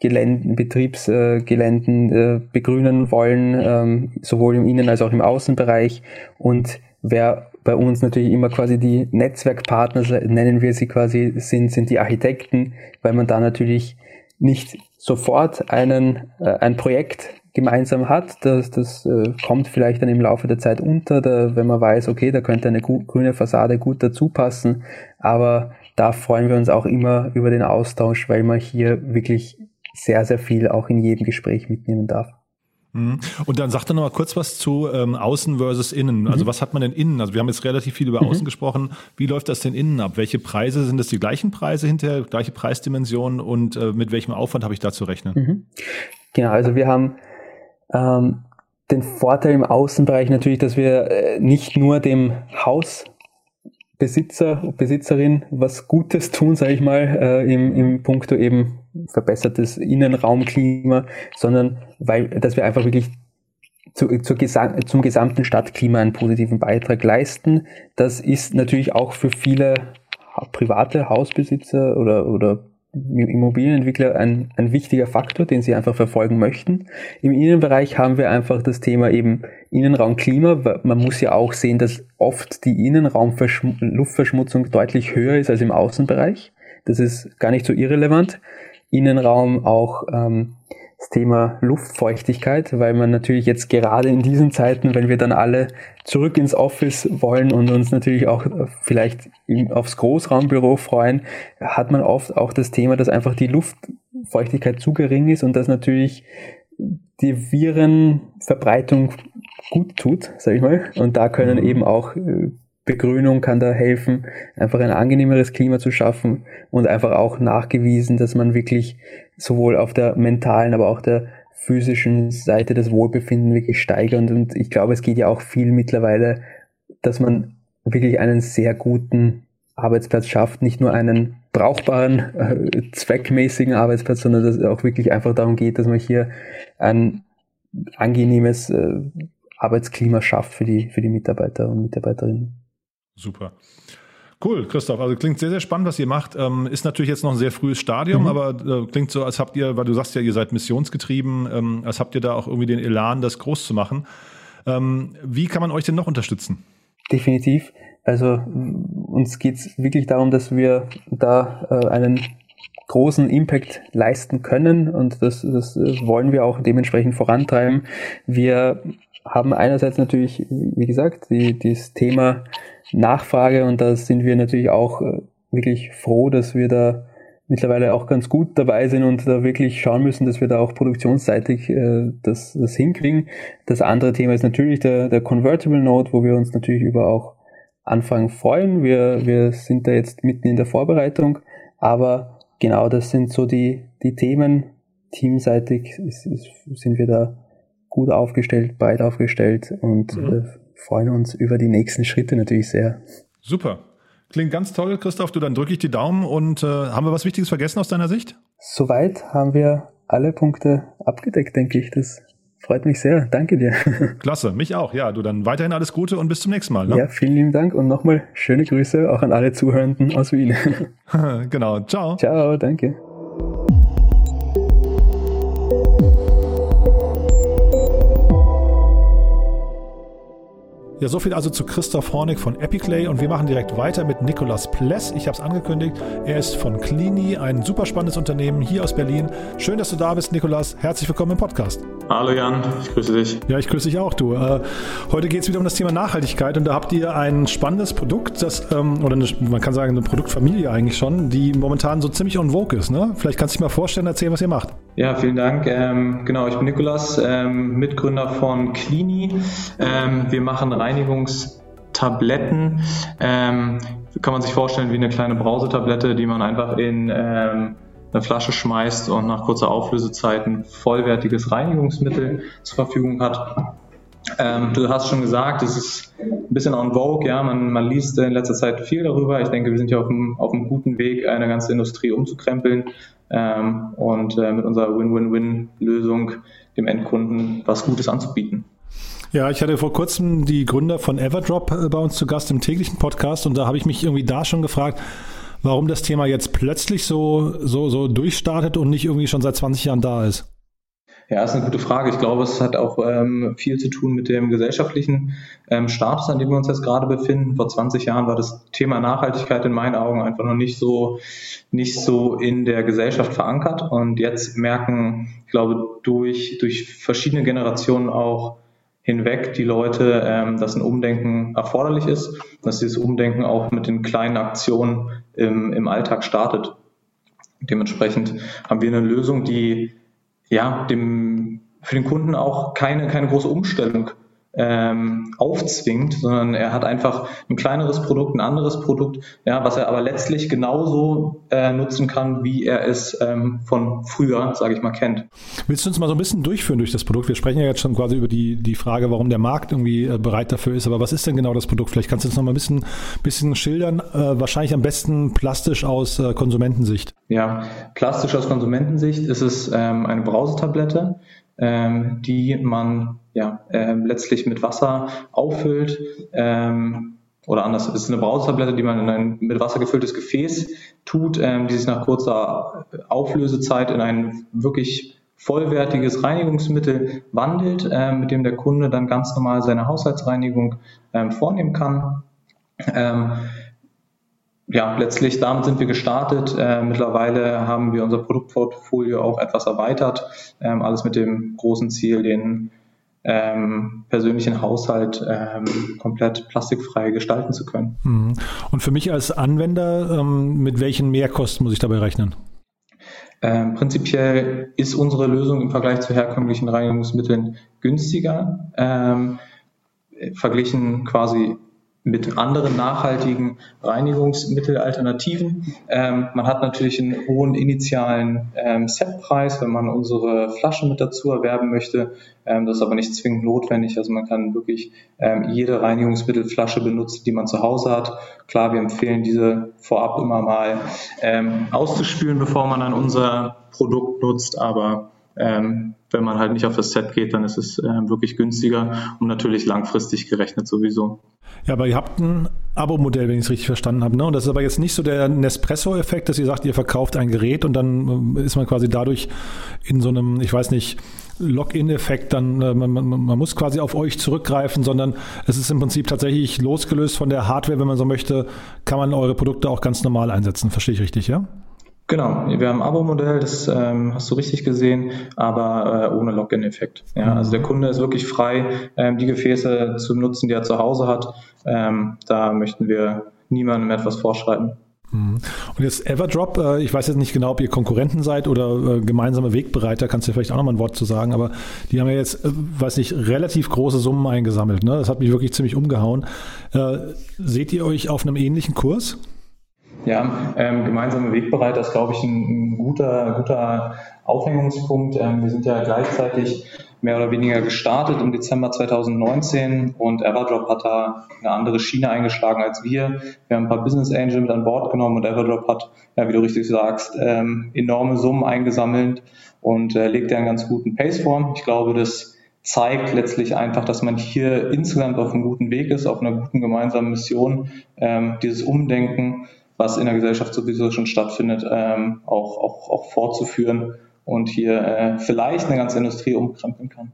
Geländen, Betriebsgeländen äh, begrünen wollen, ähm, sowohl im Innen- als auch im Außenbereich. Und wer bei uns natürlich immer quasi die Netzwerkpartner, nennen wir sie quasi, sind, sind die Architekten, weil man da natürlich nicht sofort einen, äh, ein Projekt gemeinsam hat. Das, das äh, kommt vielleicht dann im Laufe der Zeit unter, da, wenn man weiß, okay, da könnte eine grüne Fassade gut dazu passen. Aber da freuen wir uns auch immer über den Austausch, weil man hier wirklich sehr, sehr viel auch in jedem Gespräch mitnehmen darf. Mhm. Und dann sagt er noch mal kurz was zu ähm, Außen versus Innen. Also mhm. was hat man denn innen? Also wir haben jetzt relativ viel über mhm. Außen gesprochen. Wie läuft das denn innen ab? Welche Preise sind das die gleichen Preise hinterher, gleiche Preisdimensionen und äh, mit welchem Aufwand habe ich da zu rechnen? Mhm. Genau, also wir haben ähm, den Vorteil im Außenbereich natürlich, dass wir äh, nicht nur dem Hausbesitzer, Besitzerin was Gutes tun, sage ich mal, äh, im, im Punkto eben verbessertes Innenraumklima, sondern weil, dass wir einfach wirklich zu, zu gesam zum gesamten Stadtklima einen positiven Beitrag leisten. Das ist natürlich auch für viele private Hausbesitzer oder, oder Immobilienentwickler ein, ein wichtiger Faktor, den sie einfach verfolgen möchten. Im Innenbereich haben wir einfach das Thema eben Innenraumklima. Man muss ja auch sehen, dass oft die Innenraumluftverschmutzung deutlich höher ist als im Außenbereich. Das ist gar nicht so irrelevant. Innenraum auch ähm, das Thema Luftfeuchtigkeit, weil man natürlich jetzt gerade in diesen Zeiten, wenn wir dann alle zurück ins Office wollen und uns natürlich auch vielleicht aufs Großraumbüro freuen, hat man oft auch das Thema, dass einfach die Luftfeuchtigkeit zu gering ist und das natürlich die Virenverbreitung gut tut, sag ich mal. Und da können mhm. eben auch äh, Begrünung kann da helfen, einfach ein angenehmeres Klima zu schaffen und einfach auch nachgewiesen, dass man wirklich sowohl auf der mentalen, aber auch der physischen Seite das Wohlbefinden wirklich steigert. Und ich glaube, es geht ja auch viel mittlerweile, dass man wirklich einen sehr guten Arbeitsplatz schafft, nicht nur einen brauchbaren, äh, zweckmäßigen Arbeitsplatz, sondern dass es auch wirklich einfach darum geht, dass man hier ein angenehmes äh, Arbeitsklima schafft für die, für die Mitarbeiter und Mitarbeiterinnen. Super. Cool, Christoph. Also klingt sehr, sehr spannend, was ihr macht. Ähm, ist natürlich jetzt noch ein sehr frühes Stadium, mhm. aber äh, klingt so, als habt ihr, weil du sagst ja, ihr seid missionsgetrieben, ähm, als habt ihr da auch irgendwie den Elan, das groß zu machen. Ähm, wie kann man euch denn noch unterstützen? Definitiv. Also uns geht es wirklich darum, dass wir da äh, einen großen Impact leisten können und das, das wollen wir auch dementsprechend vorantreiben. Wir haben einerseits natürlich, wie gesagt, die, das Thema Nachfrage und da sind wir natürlich auch äh, wirklich froh, dass wir da mittlerweile auch ganz gut dabei sind und da wirklich schauen müssen, dass wir da auch produktionsseitig äh, das, das hinkriegen. Das andere Thema ist natürlich der, der Convertible Node, wo wir uns natürlich über auch Anfragen freuen. Wir, wir sind da jetzt mitten in der Vorbereitung, aber genau das sind so die, die Themen. Teamseitig ist, ist, sind wir da gut aufgestellt, breit aufgestellt und mhm. äh, freuen uns über die nächsten Schritte natürlich sehr. Super. Klingt ganz toll, Christoph. Du, dann drücke ich die Daumen und äh, haben wir was Wichtiges vergessen aus deiner Sicht? Soweit haben wir alle Punkte abgedeckt, denke ich. Das freut mich sehr. Danke dir. [LAUGHS] Klasse, mich auch. Ja, du dann weiterhin alles Gute und bis zum nächsten Mal. Ne? Ja, vielen lieben Dank und nochmal schöne Grüße auch an alle Zuhörenden aus Wien. [LAUGHS] [LAUGHS] genau. Ciao. Ciao, danke. Ja, so viel also zu Christoph Hornig von Epiclay und wir machen direkt weiter mit Nicolas Pless. Ich habe es angekündigt. Er ist von Clini, ein super spannendes Unternehmen hier aus Berlin. Schön, dass du da bist, Nicolas. Herzlich willkommen im Podcast. Hallo Jan, ich grüße dich. Ja, ich grüße dich auch, du. Äh, heute geht es wieder um das Thema Nachhaltigkeit und da habt ihr ein spannendes Produkt, das, ähm, oder eine, man kann sagen, eine Produktfamilie eigentlich schon, die momentan so ziemlich on vogue ist. Ne? Vielleicht kannst du dich mal vorstellen, erzählen, was ihr macht. Ja, vielen Dank. Ähm, genau, ich bin Nikolas, ähm, Mitgründer von Clini. Ähm, wir machen Reinigungstabletten. Ähm, kann man sich vorstellen wie eine kleine Brausetablette, die man einfach in ähm, eine Flasche schmeißt und nach kurzer Auflösezeit ein vollwertiges Reinigungsmittel zur Verfügung hat. Ähm, du hast schon gesagt, es ist ein bisschen on vogue, ja, man, man liest in letzter Zeit viel darüber. Ich denke, wir sind ja auf einem, auf einem guten Weg, eine ganze Industrie umzukrempeln ähm, und äh, mit unserer Win-Win-Win-Lösung dem Endkunden was Gutes anzubieten. Ja, ich hatte vor kurzem die Gründer von Everdrop äh, bei uns zu Gast im täglichen Podcast und da habe ich mich irgendwie da schon gefragt, warum das Thema jetzt plötzlich so, so, so durchstartet und nicht irgendwie schon seit 20 Jahren da ist. Ja, ist eine gute Frage. Ich glaube, es hat auch ähm, viel zu tun mit dem gesellschaftlichen ähm, Status, an dem wir uns jetzt gerade befinden. Vor 20 Jahren war das Thema Nachhaltigkeit in meinen Augen einfach noch nicht so, nicht so in der Gesellschaft verankert. Und jetzt merken, ich glaube, durch, durch verschiedene Generationen auch hinweg die Leute, ähm, dass ein Umdenken erforderlich ist, dass dieses Umdenken auch mit den kleinen Aktionen im, im Alltag startet. Dementsprechend haben wir eine Lösung, die ja, dem, für den Kunden auch keine, keine große Umstellung ähm, aufzwingt, sondern er hat einfach ein kleineres Produkt, ein anderes Produkt, ja, was er aber letztlich genauso äh, nutzen kann, wie er es ähm, von früher, sage ich mal, kennt. Willst du uns mal so ein bisschen durchführen durch das Produkt? Wir sprechen ja jetzt schon quasi über die, die Frage, warum der Markt irgendwie äh, bereit dafür ist, aber was ist denn genau das Produkt? Vielleicht kannst du uns noch mal ein bisschen, bisschen schildern, äh, wahrscheinlich am besten plastisch aus äh, Konsumentensicht. Ja, plastisch aus Konsumentensicht ist es ähm, eine Brausetablette, ähm, die man ja, ähm, letztlich mit Wasser auffüllt. Ähm, oder anders, es ist eine Brausetablette, die man in ein mit Wasser gefülltes Gefäß tut, ähm, die sich nach kurzer Auflösezeit in ein wirklich vollwertiges Reinigungsmittel wandelt, äh, mit dem der Kunde dann ganz normal seine Haushaltsreinigung ähm, vornehmen kann. Ähm, ja, letztlich damit sind wir gestartet. Äh, mittlerweile haben wir unser Produktportfolio auch etwas erweitert. Ähm, alles mit dem großen Ziel, den ähm, persönlichen Haushalt ähm, komplett plastikfrei gestalten zu können. Mhm. Und für mich als Anwender, ähm, mit welchen Mehrkosten muss ich dabei rechnen? Ähm, prinzipiell ist unsere Lösung im Vergleich zu herkömmlichen Reinigungsmitteln günstiger. Ähm, verglichen quasi mit anderen nachhaltigen Reinigungsmittelalternativen. Ähm, man hat natürlich einen hohen initialen ähm, Setpreis, wenn man unsere Flasche mit dazu erwerben möchte. Ähm, das ist aber nicht zwingend notwendig. Also man kann wirklich ähm, jede Reinigungsmittelflasche benutzen, die man zu Hause hat. Klar, wir empfehlen diese vorab immer mal ähm, auszuspülen, bevor man dann unser Produkt nutzt, aber ähm, wenn man halt nicht auf das Set geht, dann ist es äh, wirklich günstiger und natürlich langfristig gerechnet sowieso. Ja, aber ihr habt ein Abo-Modell, wenn ich es richtig verstanden habe. Ne? Und das ist aber jetzt nicht so der Nespresso-Effekt, dass ihr sagt, ihr verkauft ein Gerät und dann äh, ist man quasi dadurch in so einem, ich weiß nicht, Login-Effekt, dann äh, man, man, man, muss quasi auf euch zurückgreifen, sondern es ist im Prinzip tatsächlich losgelöst von der Hardware, wenn man so möchte, kann man eure Produkte auch ganz normal einsetzen. Verstehe ich richtig, ja? Genau, wir haben ein Abo-Modell, das ähm, hast du richtig gesehen, aber äh, ohne Login-Effekt. Ja, also der Kunde ist wirklich frei, ähm, die Gefäße zu nutzen, die er zu Hause hat. Ähm, da möchten wir niemandem etwas vorschreiben. Mhm. Und jetzt Everdrop, äh, ich weiß jetzt nicht genau, ob ihr Konkurrenten seid oder äh, gemeinsame Wegbereiter, kannst du vielleicht auch noch mal ein Wort zu sagen, aber die haben ja jetzt, äh, weiß nicht, relativ große Summen eingesammelt. Ne? Das hat mich wirklich ziemlich umgehauen. Seht ihr euch auf einem ähnlichen Kurs? Ja, ähm, gemeinsame Wegbereiter ist, glaube ich, ein, ein guter, guter Aufhängungspunkt. Ähm, wir sind ja gleichzeitig mehr oder weniger gestartet im Dezember 2019 und Everdrop hat da eine andere Schiene eingeschlagen als wir. Wir haben ein paar Business Angel mit an Bord genommen und Everdrop hat, ja, wie du richtig sagst, ähm, enorme Summen eingesammelt und äh, legt ja einen ganz guten Pace vor. Ich glaube, das zeigt letztlich einfach, dass man hier insgesamt auf einem guten Weg ist, auf einer guten gemeinsamen Mission, ähm, dieses Umdenken was in der Gesellschaft sowieso schon stattfindet, ähm, auch, auch, auch fortzuführen und hier äh, vielleicht eine ganze Industrie umkrempeln kann.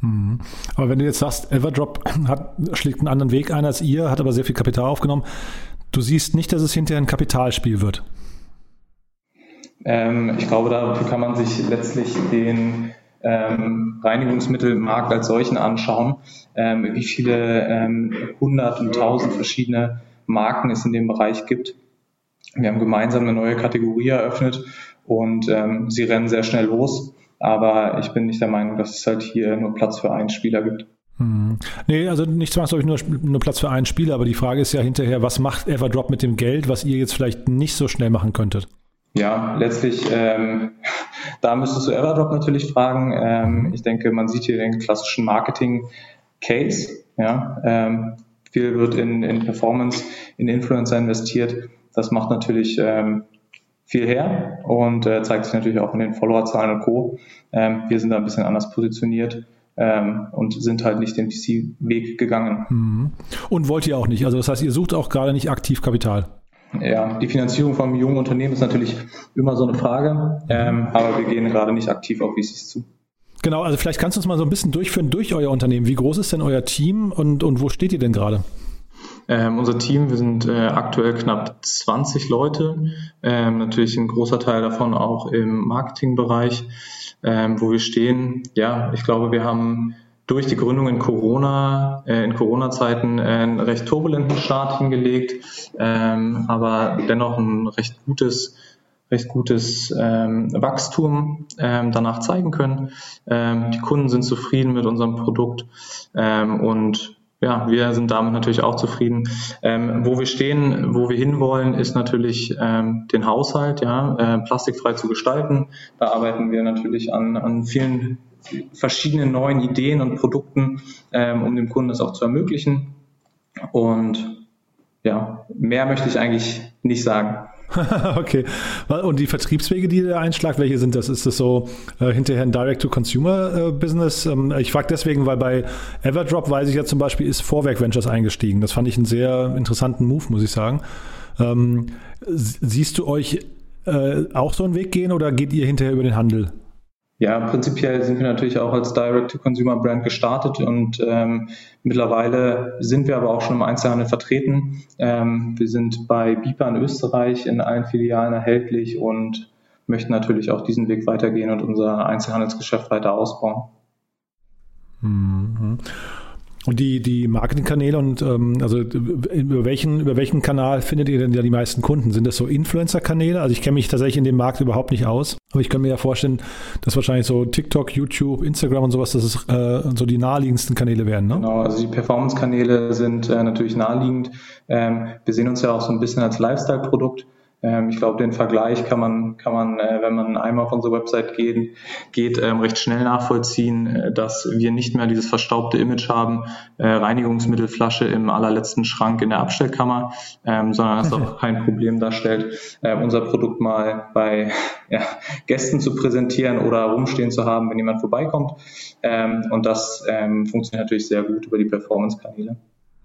Mhm. Aber wenn du jetzt sagst, Everdrop hat, schlägt einen anderen Weg ein als ihr, hat aber sehr viel Kapital aufgenommen, du siehst nicht, dass es hinterher ein Kapitalspiel wird. Ähm, ich glaube, dafür kann man sich letztlich den ähm, Reinigungsmittelmarkt als solchen anschauen, ähm, wie viele ähm, hundert und tausend verschiedene Marken es in dem Bereich gibt. Wir haben gemeinsam eine neue Kategorie eröffnet und ähm, sie rennen sehr schnell los. Aber ich bin nicht der Meinung, dass es halt hier nur Platz für einen Spieler gibt. Hm. Nee, also nicht zwangsläufig nur, nur Platz für einen Spieler, aber die Frage ist ja hinterher, was macht Everdrop mit dem Geld, was ihr jetzt vielleicht nicht so schnell machen könntet? Ja, letztlich, ähm, [LAUGHS] da müsstest du Everdrop natürlich fragen. Ähm, ich denke, man sieht hier den klassischen Marketing Case. Ja, ähm, viel wird in, in Performance, in Influencer investiert. Das macht natürlich ähm, viel her und äh, zeigt sich natürlich auch in den Followerzahlen und Co. Ähm, wir sind da ein bisschen anders positioniert ähm, und sind halt nicht den VC-Weg gegangen. Mhm. Und wollt ihr auch nicht? Also das heißt, ihr sucht auch gerade nicht aktiv Kapital? Ja, die Finanzierung von jungen Unternehmen ist natürlich immer so eine Frage, ähm, aber wir gehen gerade nicht aktiv auf VCs zu. Genau, also vielleicht kannst du uns mal so ein bisschen durchführen durch euer Unternehmen. Wie groß ist denn euer Team und, und wo steht ihr denn gerade? Ähm, unser Team, wir sind äh, aktuell knapp 20 Leute, ähm, natürlich ein großer Teil davon auch im Marketingbereich, ähm, wo wir stehen. Ja, ich glaube, wir haben durch die Gründung in Corona, äh, in Corona-Zeiten einen recht turbulenten Start hingelegt, ähm, aber dennoch ein recht gutes recht gutes ähm, Wachstum ähm, danach zeigen können. Ähm, die Kunden sind zufrieden mit unserem Produkt ähm, und ja, wir sind damit natürlich auch zufrieden. Ähm, wo wir stehen, wo wir hinwollen, ist natürlich ähm, den Haushalt, ja, äh, plastikfrei zu gestalten. Da arbeiten wir natürlich an, an vielen verschiedenen neuen Ideen und Produkten, ähm, um dem Kunden das auch zu ermöglichen. Und ja, mehr möchte ich eigentlich nicht sagen. [LAUGHS] okay. Und die Vertriebswege, die ihr einschlagt, welche sind das? Ist das so äh, hinterher ein Direct-to-Consumer-Business? Äh, ähm, ich frage deswegen, weil bei Everdrop weiß ich ja zum Beispiel, ist Vorwerk Ventures eingestiegen. Das fand ich einen sehr interessanten Move, muss ich sagen. Ähm, siehst du euch äh, auch so einen Weg gehen oder geht ihr hinterher über den Handel? Ja, prinzipiell sind wir natürlich auch als Direct-to-Consumer-Brand gestartet und ähm, mittlerweile sind wir aber auch schon im Einzelhandel vertreten. Ähm, wir sind bei BIPA in Österreich in allen Filialen erhältlich und möchten natürlich auch diesen Weg weitergehen und unser Einzelhandelsgeschäft weiter ausbauen. Mhm. Und die, die Marketingkanäle und ähm, also über welchen, über welchen Kanal findet ihr denn ja die meisten Kunden? Sind das so Influencer-Kanäle? Also ich kenne mich tatsächlich in dem Markt überhaupt nicht aus, aber ich kann mir ja vorstellen, dass wahrscheinlich so TikTok, YouTube, Instagram und sowas, dass es äh, so die naheliegendsten Kanäle werden, ne? Genau, also die Performance-Kanäle sind äh, natürlich naheliegend. Ähm, wir sehen uns ja auch so ein bisschen als Lifestyle-Produkt. Ähm, ich glaube, den Vergleich kann man, kann man, äh, wenn man einmal auf unsere Website geht, geht ähm, recht schnell nachvollziehen, äh, dass wir nicht mehr dieses verstaubte Image haben, äh, Reinigungsmittelflasche im allerletzten Schrank in der Abstellkammer, ähm, sondern dass auch [LAUGHS] kein Problem darstellt, unser Produkt mal bei [LAUGHS] ja, Gästen zu präsentieren oder rumstehen zu haben, wenn jemand vorbeikommt. und das funktioniert natürlich sehr gut über die Performance-Kanäle.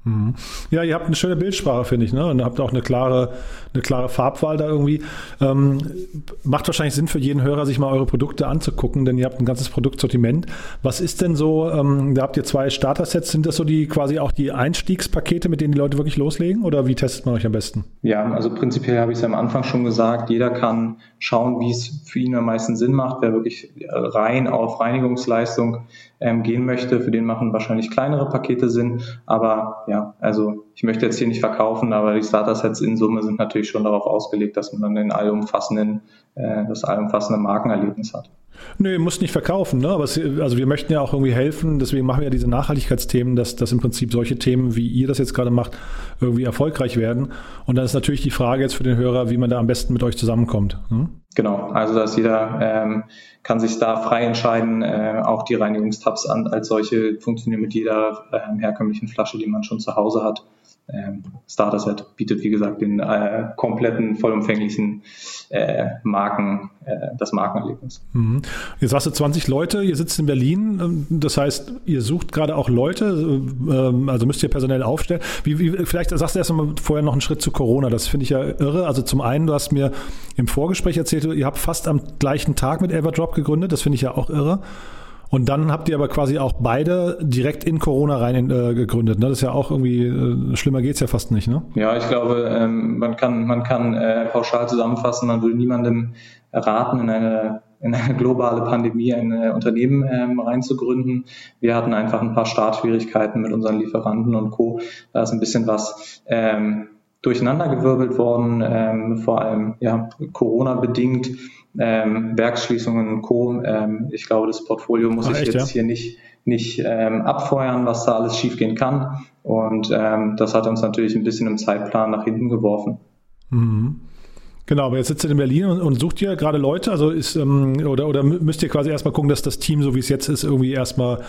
Mhm. Ja, ihr habt eine schöne Bildsprache, finde ich, ne? Und habt auch eine klare, eine klare Farbwahl da irgendwie. Ähm, macht wahrscheinlich Sinn für jeden Hörer, sich mal eure Produkte anzugucken, denn ihr habt ein ganzes Produktsortiment. Was ist denn so, ähm, da habt ihr zwei Starter-Sets, sind das so die quasi auch die Einstiegspakete, mit denen die Leute wirklich loslegen oder wie testet man euch am besten? Ja, also prinzipiell habe ich es ja am Anfang schon gesagt, jeder kann schauen, wie es für ihn am meisten Sinn macht, wer wirklich rein auf Reinigungsleistung ähm, gehen möchte, für den machen wahrscheinlich kleinere Pakete Sinn, aber ja, also ich möchte jetzt hier nicht verkaufen, aber die Starter-Sets in Summe sind natürlich schon darauf ausgelegt, dass man dann den allumfassenden, äh, das allumfassende Markenerlebnis hat. Nö, muss nicht verkaufen, ne? Aber es, also wir möchten ja auch irgendwie helfen, deswegen machen wir ja diese Nachhaltigkeitsthemen, dass, dass im Prinzip solche Themen, wie ihr das jetzt gerade macht, irgendwie erfolgreich werden. Und dann ist natürlich die Frage jetzt für den Hörer, wie man da am besten mit euch zusammenkommt. Hm? Genau, also dass jeder ähm, kann sich da frei entscheiden. Äh, auch die Reinigungstabs an, als solche funktionieren mit jeder äh, herkömmlichen Flasche, die man schon zu Hause hat ähm, Starter-Set bietet, wie gesagt, den äh, kompletten, vollumfänglichen äh, Marken, äh, das Markenerlebnis. Mhm. Jetzt sagst du 20 Leute, ihr sitzt in Berlin, ähm, das heißt, ihr sucht gerade auch Leute, ähm, also müsst ihr personell aufstellen. Wie, wie, vielleicht sagst du erst mal vorher noch einen Schritt zu Corona, das finde ich ja irre. Also zum einen, du hast mir im Vorgespräch erzählt, ihr habt fast am gleichen Tag mit Everdrop gegründet, das finde ich ja auch irre. Und dann habt ihr aber quasi auch beide direkt in Corona rein äh, gegründet. Ne? Das ist ja auch irgendwie, äh, schlimmer geht's ja fast nicht, ne? Ja, ich glaube, ähm, man kann, man kann äh, pauschal zusammenfassen, man will niemandem raten, in eine in eine globale Pandemie ein äh, Unternehmen ähm, reinzugründen. Wir hatten einfach ein paar Startschwierigkeiten mit unseren Lieferanten und Co. Da ist ein bisschen was ähm, durcheinandergewirbelt worden, ähm, vor allem ja, Corona-bedingt ähm, Werksschließungen und Co. Ähm, ich glaube, das Portfolio muss Ach, ich echt, jetzt ja? hier nicht, nicht ähm, abfeuern, was da alles schiefgehen kann. Und ähm, das hat uns natürlich ein bisschen im Zeitplan nach hinten geworfen. Mhm. Genau, aber jetzt sitzt ihr in Berlin und, und sucht ihr gerade Leute, also ist ähm, oder oder müsst ihr quasi erstmal gucken, dass das Team, so wie es jetzt ist, irgendwie erstmal,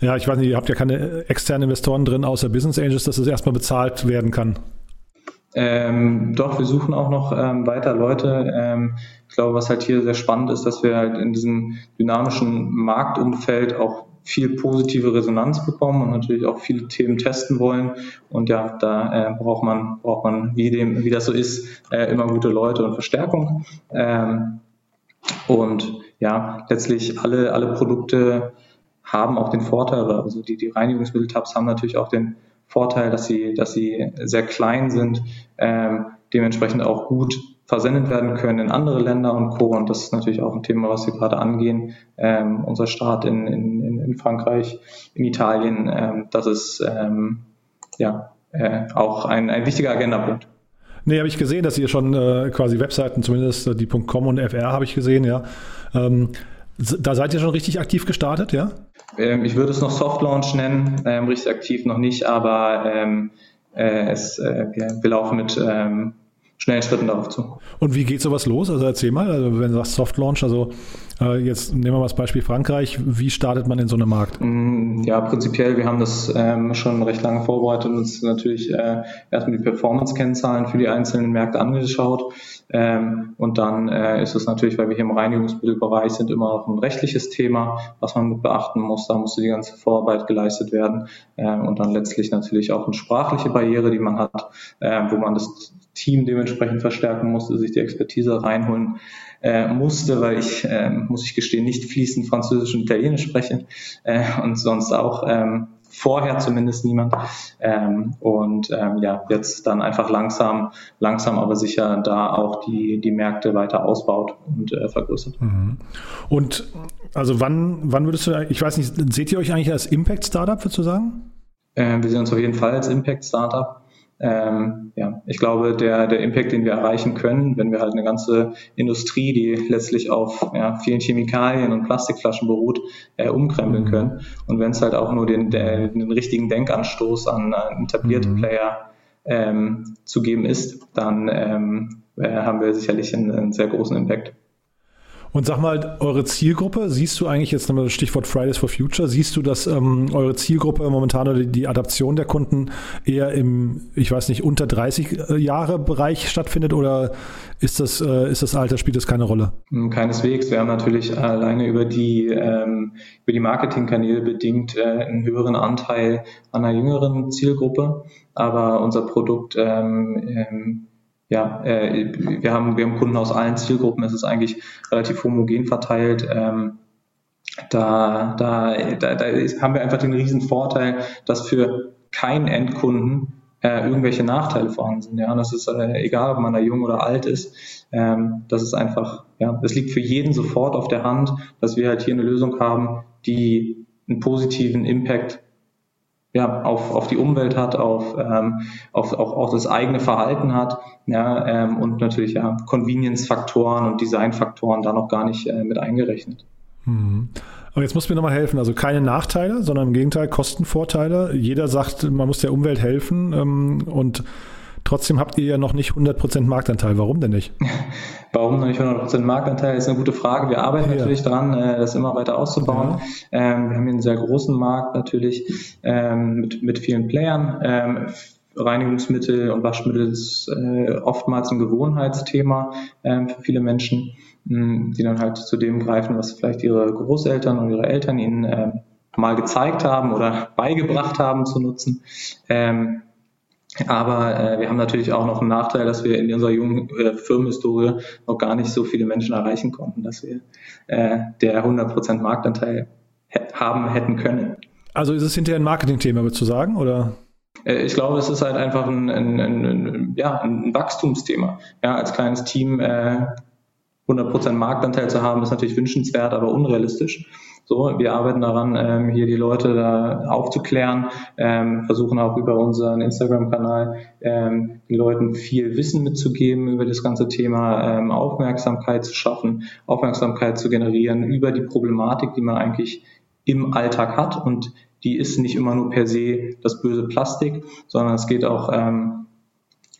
ja, ich weiß nicht, ihr habt ja keine externen Investoren drin außer Business Angels, dass es erstmal bezahlt werden kann. Ähm, doch, wir suchen auch noch ähm, weiter Leute. Ähm, ich glaube, was halt hier sehr spannend ist, dass wir halt in diesem dynamischen Marktumfeld auch viel positive Resonanz bekommen und natürlich auch viele Themen testen wollen. Und ja, da äh, braucht man, braucht man, wie dem, wie das so ist, äh, immer gute Leute und Verstärkung. Ähm, und ja, letztlich alle, alle Produkte haben auch den Vorteil, also die, die Reinigungsmittel-Tabs haben natürlich auch den Vorteil, dass sie, dass sie sehr klein sind, ähm, dementsprechend auch gut versendet werden können in andere Länder und Co. Und das ist natürlich auch ein Thema, was wir gerade angehen. Ähm, unser Start in, in, in Frankreich, in Italien, ähm, das ist ähm, ja äh, auch ein, ein wichtiger Agendapunkt. Nee, habe ich gesehen, dass ihr schon äh, quasi Webseiten, zumindest äh, die .com und FR habe ich gesehen, ja. Ähm, da seid ihr schon richtig aktiv gestartet, ja? Ähm, ich würde es noch Soft Launch nennen, ähm, richtig aktiv noch nicht, aber äh, es, äh, wir, wir, laufen mit schnellen Schritten darauf zu. Und wie geht sowas los? Also erzähl mal, also wenn du sagst Soft Launch, also äh, jetzt nehmen wir mal das Beispiel Frankreich, wie startet man in so einem Markt? Mm, ja, prinzipiell, wir haben das ähm, schon recht lange vorbereitet und uns natürlich äh, erstmal die Performance-Kennzahlen für die einzelnen Märkte angeschaut. Ähm, und dann äh, ist es natürlich, weil wir hier im Reinigungsmittelbereich sind, immer noch ein rechtliches Thema, was man mit beachten muss. Da musste die ganze Vorarbeit geleistet werden. Ähm, und dann letztlich natürlich auch eine sprachliche Barriere, die man hat, äh, wo man das Team dementsprechend verstärken musste, sich die Expertise reinholen äh, musste, weil ich, äh, muss ich gestehen, nicht fließend Französisch und Italienisch spreche äh, und sonst auch ähm, vorher zumindest niemand. Ähm, und ähm, ja, jetzt dann einfach langsam, langsam aber sicher da auch die, die Märkte weiter ausbaut und äh, vergrößert. Mhm. Und also wann, wann würdest du, ich weiß nicht, seht ihr euch eigentlich als Impact-Startup, würdest du sagen? Äh, wir sehen uns auf jeden Fall als Impact-Startup ähm, ja, ich glaube, der, der Impact, den wir erreichen können, wenn wir halt eine ganze Industrie, die letztlich auf ja, vielen Chemikalien und Plastikflaschen beruht, äh, umkrempeln mhm. können. Und wenn es halt auch nur den, den, den richtigen Denkanstoß an, an etablierte mhm. Player ähm, zu geben ist, dann ähm, äh, haben wir sicherlich einen, einen sehr großen Impact. Und sag mal, eure Zielgruppe, siehst du eigentlich jetzt nochmal das Stichwort Fridays for Future, siehst du, dass ähm, eure Zielgruppe momentan oder die Adaption der Kunden eher im, ich weiß nicht, unter 30 äh, Jahre Bereich stattfindet oder ist das, äh, ist das Alter, spielt das keine Rolle? Hm, keineswegs. Wir haben natürlich alleine über die, ähm, über die Marketingkanäle bedingt äh, einen höheren Anteil an einer jüngeren Zielgruppe, aber unser Produkt ähm, ähm ja, äh, wir, haben, wir haben Kunden aus allen Zielgruppen, es ist eigentlich relativ homogen verteilt. Ähm, da, da, da, da ist, haben wir einfach den riesen Vorteil, dass für keinen Endkunden äh, irgendwelche Nachteile vorhanden sind. Ja, und das ist äh, egal, ob man da jung oder alt ist. Ähm, das ist einfach, ja, es liegt für jeden sofort auf der Hand, dass wir halt hier eine Lösung haben, die einen positiven Impact ja, auf, auf die Umwelt hat, auf, ähm, auf, auf, auf das eigene Verhalten hat, ja, ähm, und natürlich ja Convenience-Faktoren und Design-Faktoren da noch gar nicht äh, mit eingerechnet. Mhm. Aber jetzt muss mir nochmal helfen. Also keine Nachteile, sondern im Gegenteil Kostenvorteile. Jeder sagt, man muss der Umwelt helfen ähm, und Trotzdem habt ihr ja noch nicht 100% Marktanteil. Warum denn nicht? [LAUGHS] Warum noch nicht 100% Marktanteil ist eine gute Frage. Wir arbeiten ja. natürlich dran, äh, das immer weiter auszubauen. Ja. Ähm, wir haben hier einen sehr großen Markt natürlich ähm, mit, mit vielen Playern. Ähm, Reinigungsmittel und Waschmittel ist äh, oftmals ein Gewohnheitsthema für viele Menschen, die dann halt zu dem greifen, was vielleicht ihre Großeltern und ihre Eltern ihnen mal gezeigt haben oder beigebracht haben zu nutzen. Aber äh, wir haben natürlich auch noch einen Nachteil, dass wir in unserer jungen äh, Firmenhistorie noch gar nicht so viele Menschen erreichen konnten, dass wir äh, der 100% Marktanteil haben hätten können. Also ist es hinterher ein Marketingthema, würdest du sagen, oder? Äh, ich glaube, es ist halt einfach ein, ein, ein, ja, ein Wachstumsthema. Ja, als kleines Team äh, 100% Marktanteil zu haben, ist natürlich wünschenswert, aber unrealistisch. So, wir arbeiten daran, ähm, hier die Leute da aufzuklären, ähm, versuchen auch über unseren Instagram-Kanal ähm, den Leuten viel Wissen mitzugeben über das ganze Thema, ähm, Aufmerksamkeit zu schaffen, Aufmerksamkeit zu generieren über die Problematik, die man eigentlich im Alltag hat. Und die ist nicht immer nur per se das böse Plastik, sondern es geht auch ähm,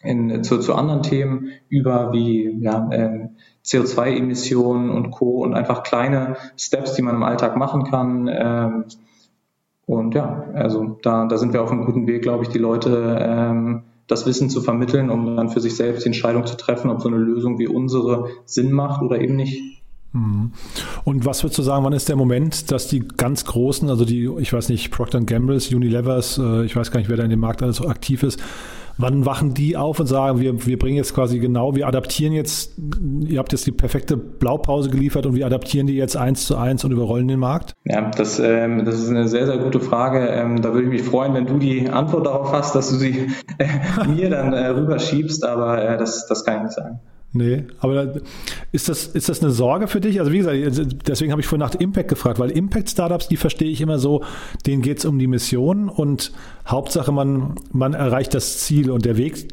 in, zu, zu anderen Themen über wie ja, äh, CO2-Emissionen und Co. und einfach kleine Steps, die man im Alltag machen kann. Ähm, und ja, also da, da sind wir auf einem guten Weg, glaube ich, die Leute ähm, das Wissen zu vermitteln, um dann für sich selbst die Entscheidung zu treffen, ob so eine Lösung wie unsere Sinn macht oder eben nicht. Mhm. Und was würdest du sagen, wann ist der Moment, dass die ganz Großen, also die, ich weiß nicht, Procter Gamble's, Unilevers, äh, ich weiß gar nicht, wer da in dem Markt alles so aktiv ist, wann wachen die auf und sagen, wir, wir bringen jetzt quasi genau, wir adaptieren jetzt, ihr habt jetzt die perfekte Blaupause geliefert und wir adaptieren die jetzt eins zu eins und überrollen den Markt? Ja, das, ähm, das ist eine sehr, sehr gute Frage. Ähm, da würde ich mich freuen, wenn du die Antwort darauf hast, dass du sie äh, [LAUGHS] mir dann äh, rüberschiebst, aber äh, das, das kann ich nicht sagen. Nee, aber ist das, ist das eine Sorge für dich? Also wie gesagt, deswegen habe ich vorhin nach Impact gefragt, weil Impact-Startups, die verstehe ich immer so, denen geht es um die Mission und Hauptsache man, man erreicht das Ziel und der Weg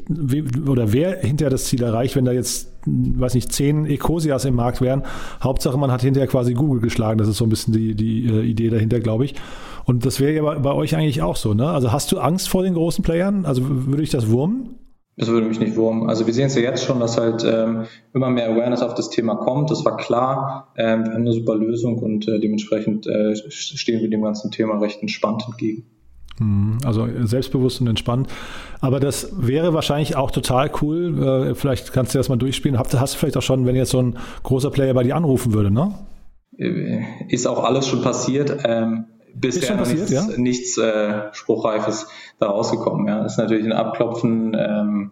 oder wer hinterher das Ziel erreicht, wenn da jetzt, weiß nicht, zehn Ecosias im Markt wären, Hauptsache man hat hinterher quasi Google geschlagen. Das ist so ein bisschen die, die äh, Idee dahinter, glaube ich. Und das wäre ja bei, bei euch eigentlich auch so, ne? Also hast du Angst vor den großen Playern? Also würde ich das wurmen? Das würde mich nicht wurmen. Also wir sehen es ja jetzt schon, dass halt ähm, immer mehr Awareness auf das Thema kommt. Das war klar. Ähm, wir haben eine super Lösung und äh, dementsprechend äh, stehen wir dem ganzen Thema recht entspannt entgegen. Mhm. Also selbstbewusst und entspannt. Aber das wäre wahrscheinlich auch total cool. Äh, vielleicht kannst du das mal durchspielen. Hast, hast du vielleicht auch schon, wenn jetzt so ein großer Player bei dir anrufen würde, ne? Äh, ist auch alles schon passiert. Ähm, bisher passiert, nichts, ja? nichts äh, Spruchreifes da rausgekommen. Ja. Das ist natürlich ein Abklopfen ähm,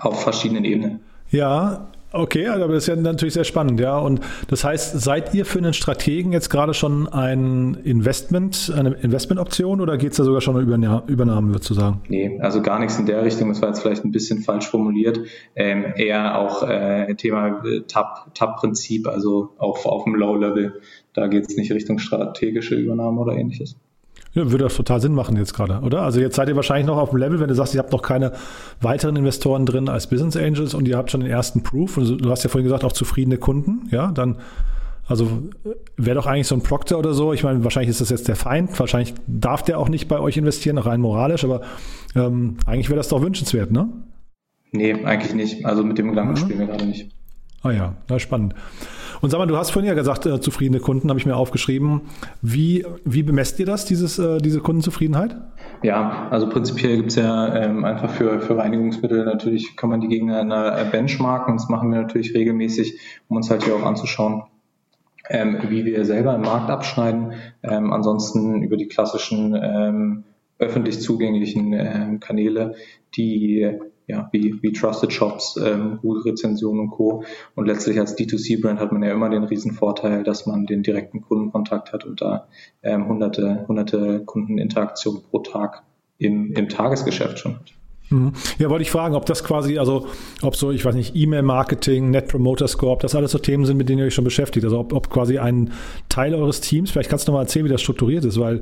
auf verschiedenen Ebenen. Ja, Okay, aber das ist ja natürlich sehr spannend, ja. Und das heißt, seid ihr für einen Strategen jetzt gerade schon ein Investment, eine Investmentoption oder geht es da sogar schon um Übernahmen, würdest du sagen? Nee, also gar nichts in der Richtung. Das war jetzt vielleicht ein bisschen falsch formuliert. Ähm, eher auch äh, Thema äh, TAP-Prinzip, also auf, auf dem Low-Level. Da geht es nicht Richtung strategische Übernahme oder ähnliches. Ja, würde das total Sinn machen jetzt gerade, oder? Also jetzt seid ihr wahrscheinlich noch auf dem Level, wenn du sagst, ihr habt noch keine weiteren Investoren drin als Business Angels und ihr habt schon den ersten Proof und du hast ja vorhin gesagt, auch zufriedene Kunden, ja, dann also wäre doch eigentlich so ein Proctor oder so. Ich meine, wahrscheinlich ist das jetzt der Feind, wahrscheinlich darf der auch nicht bei euch investieren, rein moralisch, aber ähm, eigentlich wäre das doch wünschenswert, ne? Nee, eigentlich nicht. Also mit dem Gedanken mhm. spielen wir gerade nicht. Ah ja, na spannend. Und sag mal, du hast vorhin ja gesagt, äh, zufriedene Kunden habe ich mir aufgeschrieben. Wie, wie bemesst ihr das, dieses, äh, diese Kundenzufriedenheit? Ja, also prinzipiell gibt es ja ähm, einfach für, für Reinigungsmittel natürlich, kann man die gegeneinander äh, benchmarken. Das machen wir natürlich regelmäßig, um uns halt hier auch anzuschauen, ähm, wie wir selber im Markt abschneiden. Ähm, ansonsten über die klassischen ähm, öffentlich zugänglichen äh, Kanäle, die ja, wie, wie Trusted Shops, ähm, Google-Rezensionen und Co. Und letztlich als D2C-Brand hat man ja immer den riesen Vorteil, dass man den direkten Kundenkontakt hat und da ähm, hunderte, hunderte Kundeninteraktionen pro Tag im, im Tagesgeschäft schon hat. Mhm. Ja, wollte ich fragen, ob das quasi, also ob so, ich weiß nicht, E-Mail-Marketing, Net Promoter Score, ob das alles so Themen sind, mit denen ihr euch schon beschäftigt. Also ob, ob quasi ein Teil eures Teams, vielleicht kannst du noch mal erzählen, wie das strukturiert ist, weil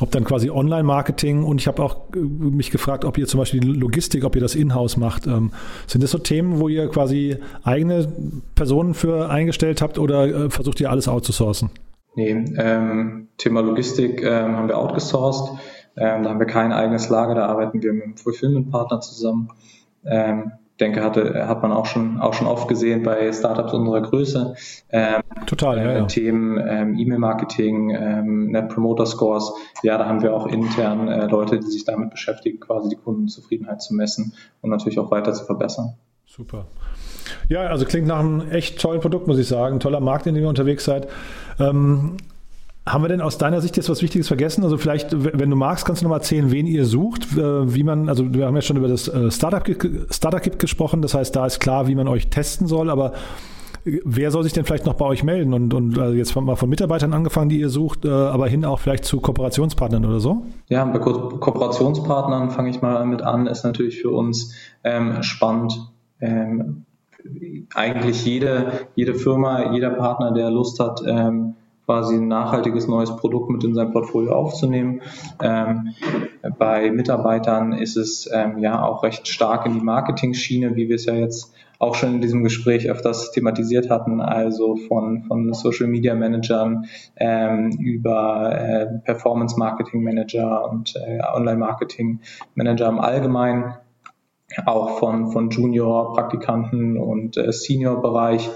ob dann quasi Online-Marketing und ich habe auch äh, mich gefragt, ob ihr zum Beispiel die Logistik, ob ihr das in-house macht. Ähm, sind das so Themen, wo ihr quasi eigene Personen für eingestellt habt oder äh, versucht ihr alles outzusourcen? Nee, ähm, Thema Logistik ähm, haben wir outgesourced. Ähm, da haben wir kein eigenes Lager, da arbeiten wir mit einem Fulfillment-Partner zusammen. Ähm, denke, hatte, hat man auch schon, auch schon oft gesehen bei Startups unserer Größe. Ähm, Total, ja, ja. Themen ähm, E-Mail-Marketing, ähm, Net Promoter Scores. Ja, da haben wir auch intern äh, Leute, die sich damit beschäftigen, quasi die Kundenzufriedenheit zu messen und natürlich auch weiter zu verbessern. Super. Ja, also klingt nach einem echt tollen Produkt, muss ich sagen. toller Markt, in dem ihr unterwegs seid. Ähm, haben wir denn aus deiner Sicht jetzt was Wichtiges vergessen? Also vielleicht, wenn du magst, kannst du noch mal erzählen, wen ihr sucht, äh, wie man, also wir haben ja schon über das äh, Startup-Kit Startup gesprochen, das heißt, da ist klar, wie man euch testen soll, aber äh, wer soll sich denn vielleicht noch bei euch melden? Und, und also jetzt mal von Mitarbeitern angefangen, die ihr sucht, aber hin auch vielleicht zu Kooperationspartnern oder so? Ja, bei Ko Kooperationspartnern fange ich mal mit an, ist natürlich für uns ähm, spannend. Ähm, eigentlich jede, jede Firma, jeder Partner, der Lust hat, ähm, quasi ein nachhaltiges neues Produkt mit in sein Portfolio aufzunehmen. Ähm, bei Mitarbeitern ist es ähm, ja auch recht stark in die Marketing-Schiene, wie wir es ja jetzt auch schon in diesem Gespräch öfters thematisiert hatten, also von, von Social Media Managern ähm, über äh, Performance Marketing Manager und äh, Online Marketing Manager im Allgemeinen auch von, von Junior, Praktikanten und äh, Senior-Bereich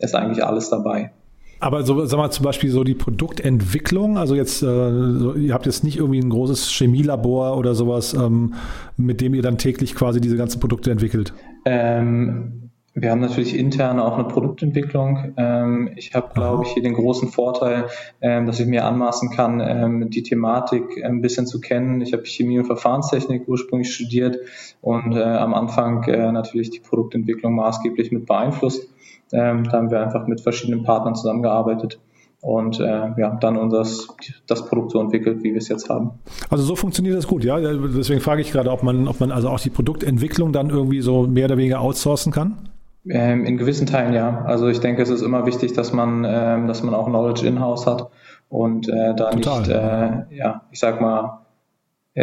ist eigentlich alles dabei. Aber so, sag mal zum Beispiel so die Produktentwicklung, also jetzt, äh, ihr habt jetzt nicht irgendwie ein großes Chemielabor oder sowas, ähm, mit dem ihr dann täglich quasi diese ganzen Produkte entwickelt? Ähm, wir haben natürlich intern auch eine Produktentwicklung. Ähm, ich habe, glaube ich, hier den großen Vorteil, ähm, dass ich mir anmaßen kann, ähm, die Thematik ein bisschen zu kennen. Ich habe Chemie und Verfahrenstechnik ursprünglich studiert und äh, am Anfang äh, natürlich die Produktentwicklung maßgeblich mit beeinflusst. Ähm, da haben wir einfach mit verschiedenen Partnern zusammengearbeitet und äh, ja, dann unseres, das Produkt so entwickelt, wie wir es jetzt haben. Also so funktioniert das gut, ja. Deswegen frage ich gerade, ob man, ob man also auch die Produktentwicklung dann irgendwie so mehr oder weniger outsourcen kann? Ähm, in gewissen Teilen ja. Also ich denke, es ist immer wichtig, dass man, ähm, dass man auch Knowledge in-house hat und äh, da Total. nicht, äh, ja, ich sag mal,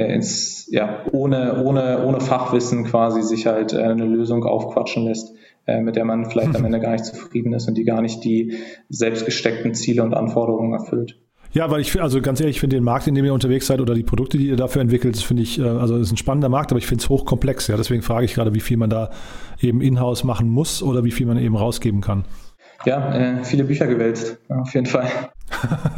ins, ja, ohne, ohne, ohne Fachwissen quasi sich halt äh, eine Lösung aufquatschen lässt, äh, mit der man vielleicht am Ende gar nicht zufrieden ist und die gar nicht die selbstgesteckten Ziele und Anforderungen erfüllt. Ja, weil ich also ganz ehrlich, ich finde den Markt, in dem ihr unterwegs seid oder die Produkte, die ihr dafür entwickelt, das finde ich, äh, also ist ein spannender Markt, aber ich finde es hochkomplex. Ja, deswegen frage ich gerade, wie viel man da eben in-house machen muss oder wie viel man eben rausgeben kann. Ja, äh, viele Bücher gewälzt, auf jeden Fall.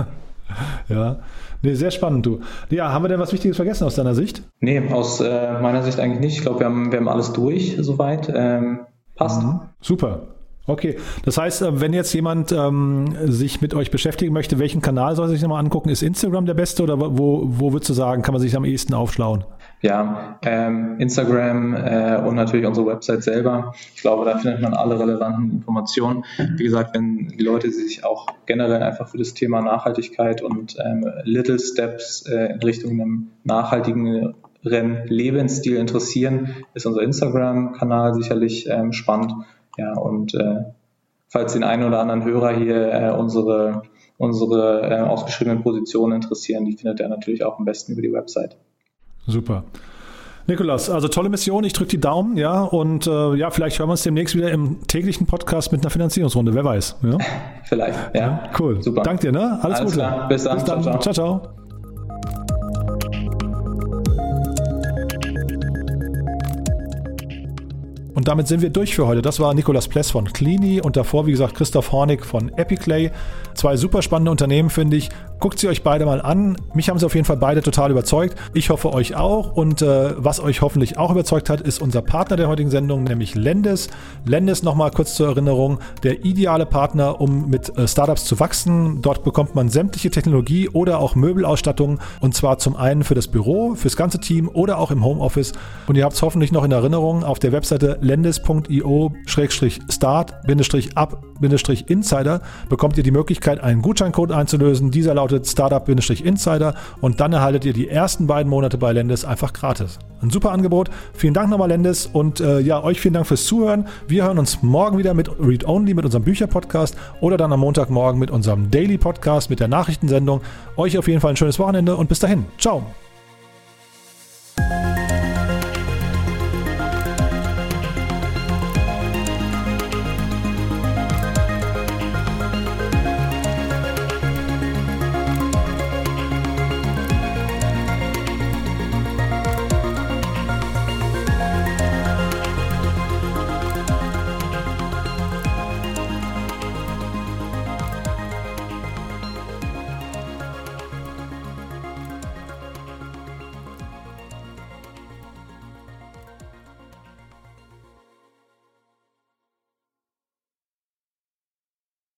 [LAUGHS] ja. Nee, sehr spannend, du. Ja, haben wir denn was Wichtiges vergessen aus deiner Sicht? Nee, aus äh, meiner Sicht eigentlich nicht. Ich glaube, wir haben, wir haben alles durch soweit. Ähm, Passt. Mhm. Super. Okay, das heißt, äh, wenn jetzt jemand ähm, sich mit euch beschäftigen möchte, welchen Kanal soll er sich nochmal angucken? Ist Instagram der beste oder wo, wo würdest du sagen, kann man sich am ehesten aufschlauen? Ja, ähm, Instagram äh, und natürlich unsere Website selber. Ich glaube, da findet man alle relevanten Informationen. Wie gesagt, wenn die Leute sich auch generell einfach für das Thema Nachhaltigkeit und ähm, Little Steps äh, in Richtung einem nachhaltigen Lebensstil interessieren, ist unser Instagram-Kanal sicherlich ähm, spannend. Ja, und äh, falls den einen oder anderen Hörer hier äh, unsere, unsere äh, ausgeschriebenen Positionen interessieren, die findet er natürlich auch am besten über die Website. Super. Nikolas, also tolle Mission, ich drücke die Daumen, ja, und äh, ja, vielleicht hören wir uns demnächst wieder im täglichen Podcast mit einer Finanzierungsrunde, wer weiß. Ja? [LAUGHS] vielleicht, ja. ja. Cool. Super. Dank dir, ne? Alles, Alles Gute. Klar. Bis dann. Bis dann. ciao. ciao. ciao. Und damit sind wir durch für heute. Das war Nikolas Pless von Cleany und davor, wie gesagt, Christoph Hornig von Epiclay. Zwei super spannende Unternehmen, finde ich. Guckt sie euch beide mal an. Mich haben sie auf jeden Fall beide total überzeugt. Ich hoffe euch auch. Und äh, was euch hoffentlich auch überzeugt hat, ist unser Partner der heutigen Sendung, nämlich Lendes. Lendes nochmal kurz zur Erinnerung, der ideale Partner, um mit äh, Startups zu wachsen. Dort bekommt man sämtliche Technologie oder auch Möbelausstattung. Und zwar zum einen für das Büro, fürs ganze Team oder auch im Homeoffice. Und ihr habt es hoffentlich noch in Erinnerung auf der Webseite lendes.io-start-up-insider bekommt ihr die Möglichkeit, einen Gutscheincode einzulösen. Dieser lautet Startup-Insider und dann erhaltet ihr die ersten beiden Monate bei Lendes einfach gratis. Ein super Angebot. Vielen Dank nochmal, Lendes. Und äh, ja, euch vielen Dank fürs Zuhören. Wir hören uns morgen wieder mit Read Only, mit unserem Bücherpodcast oder dann am Montagmorgen mit unserem Daily Podcast, mit der Nachrichtensendung. Euch auf jeden Fall ein schönes Wochenende und bis dahin. Ciao.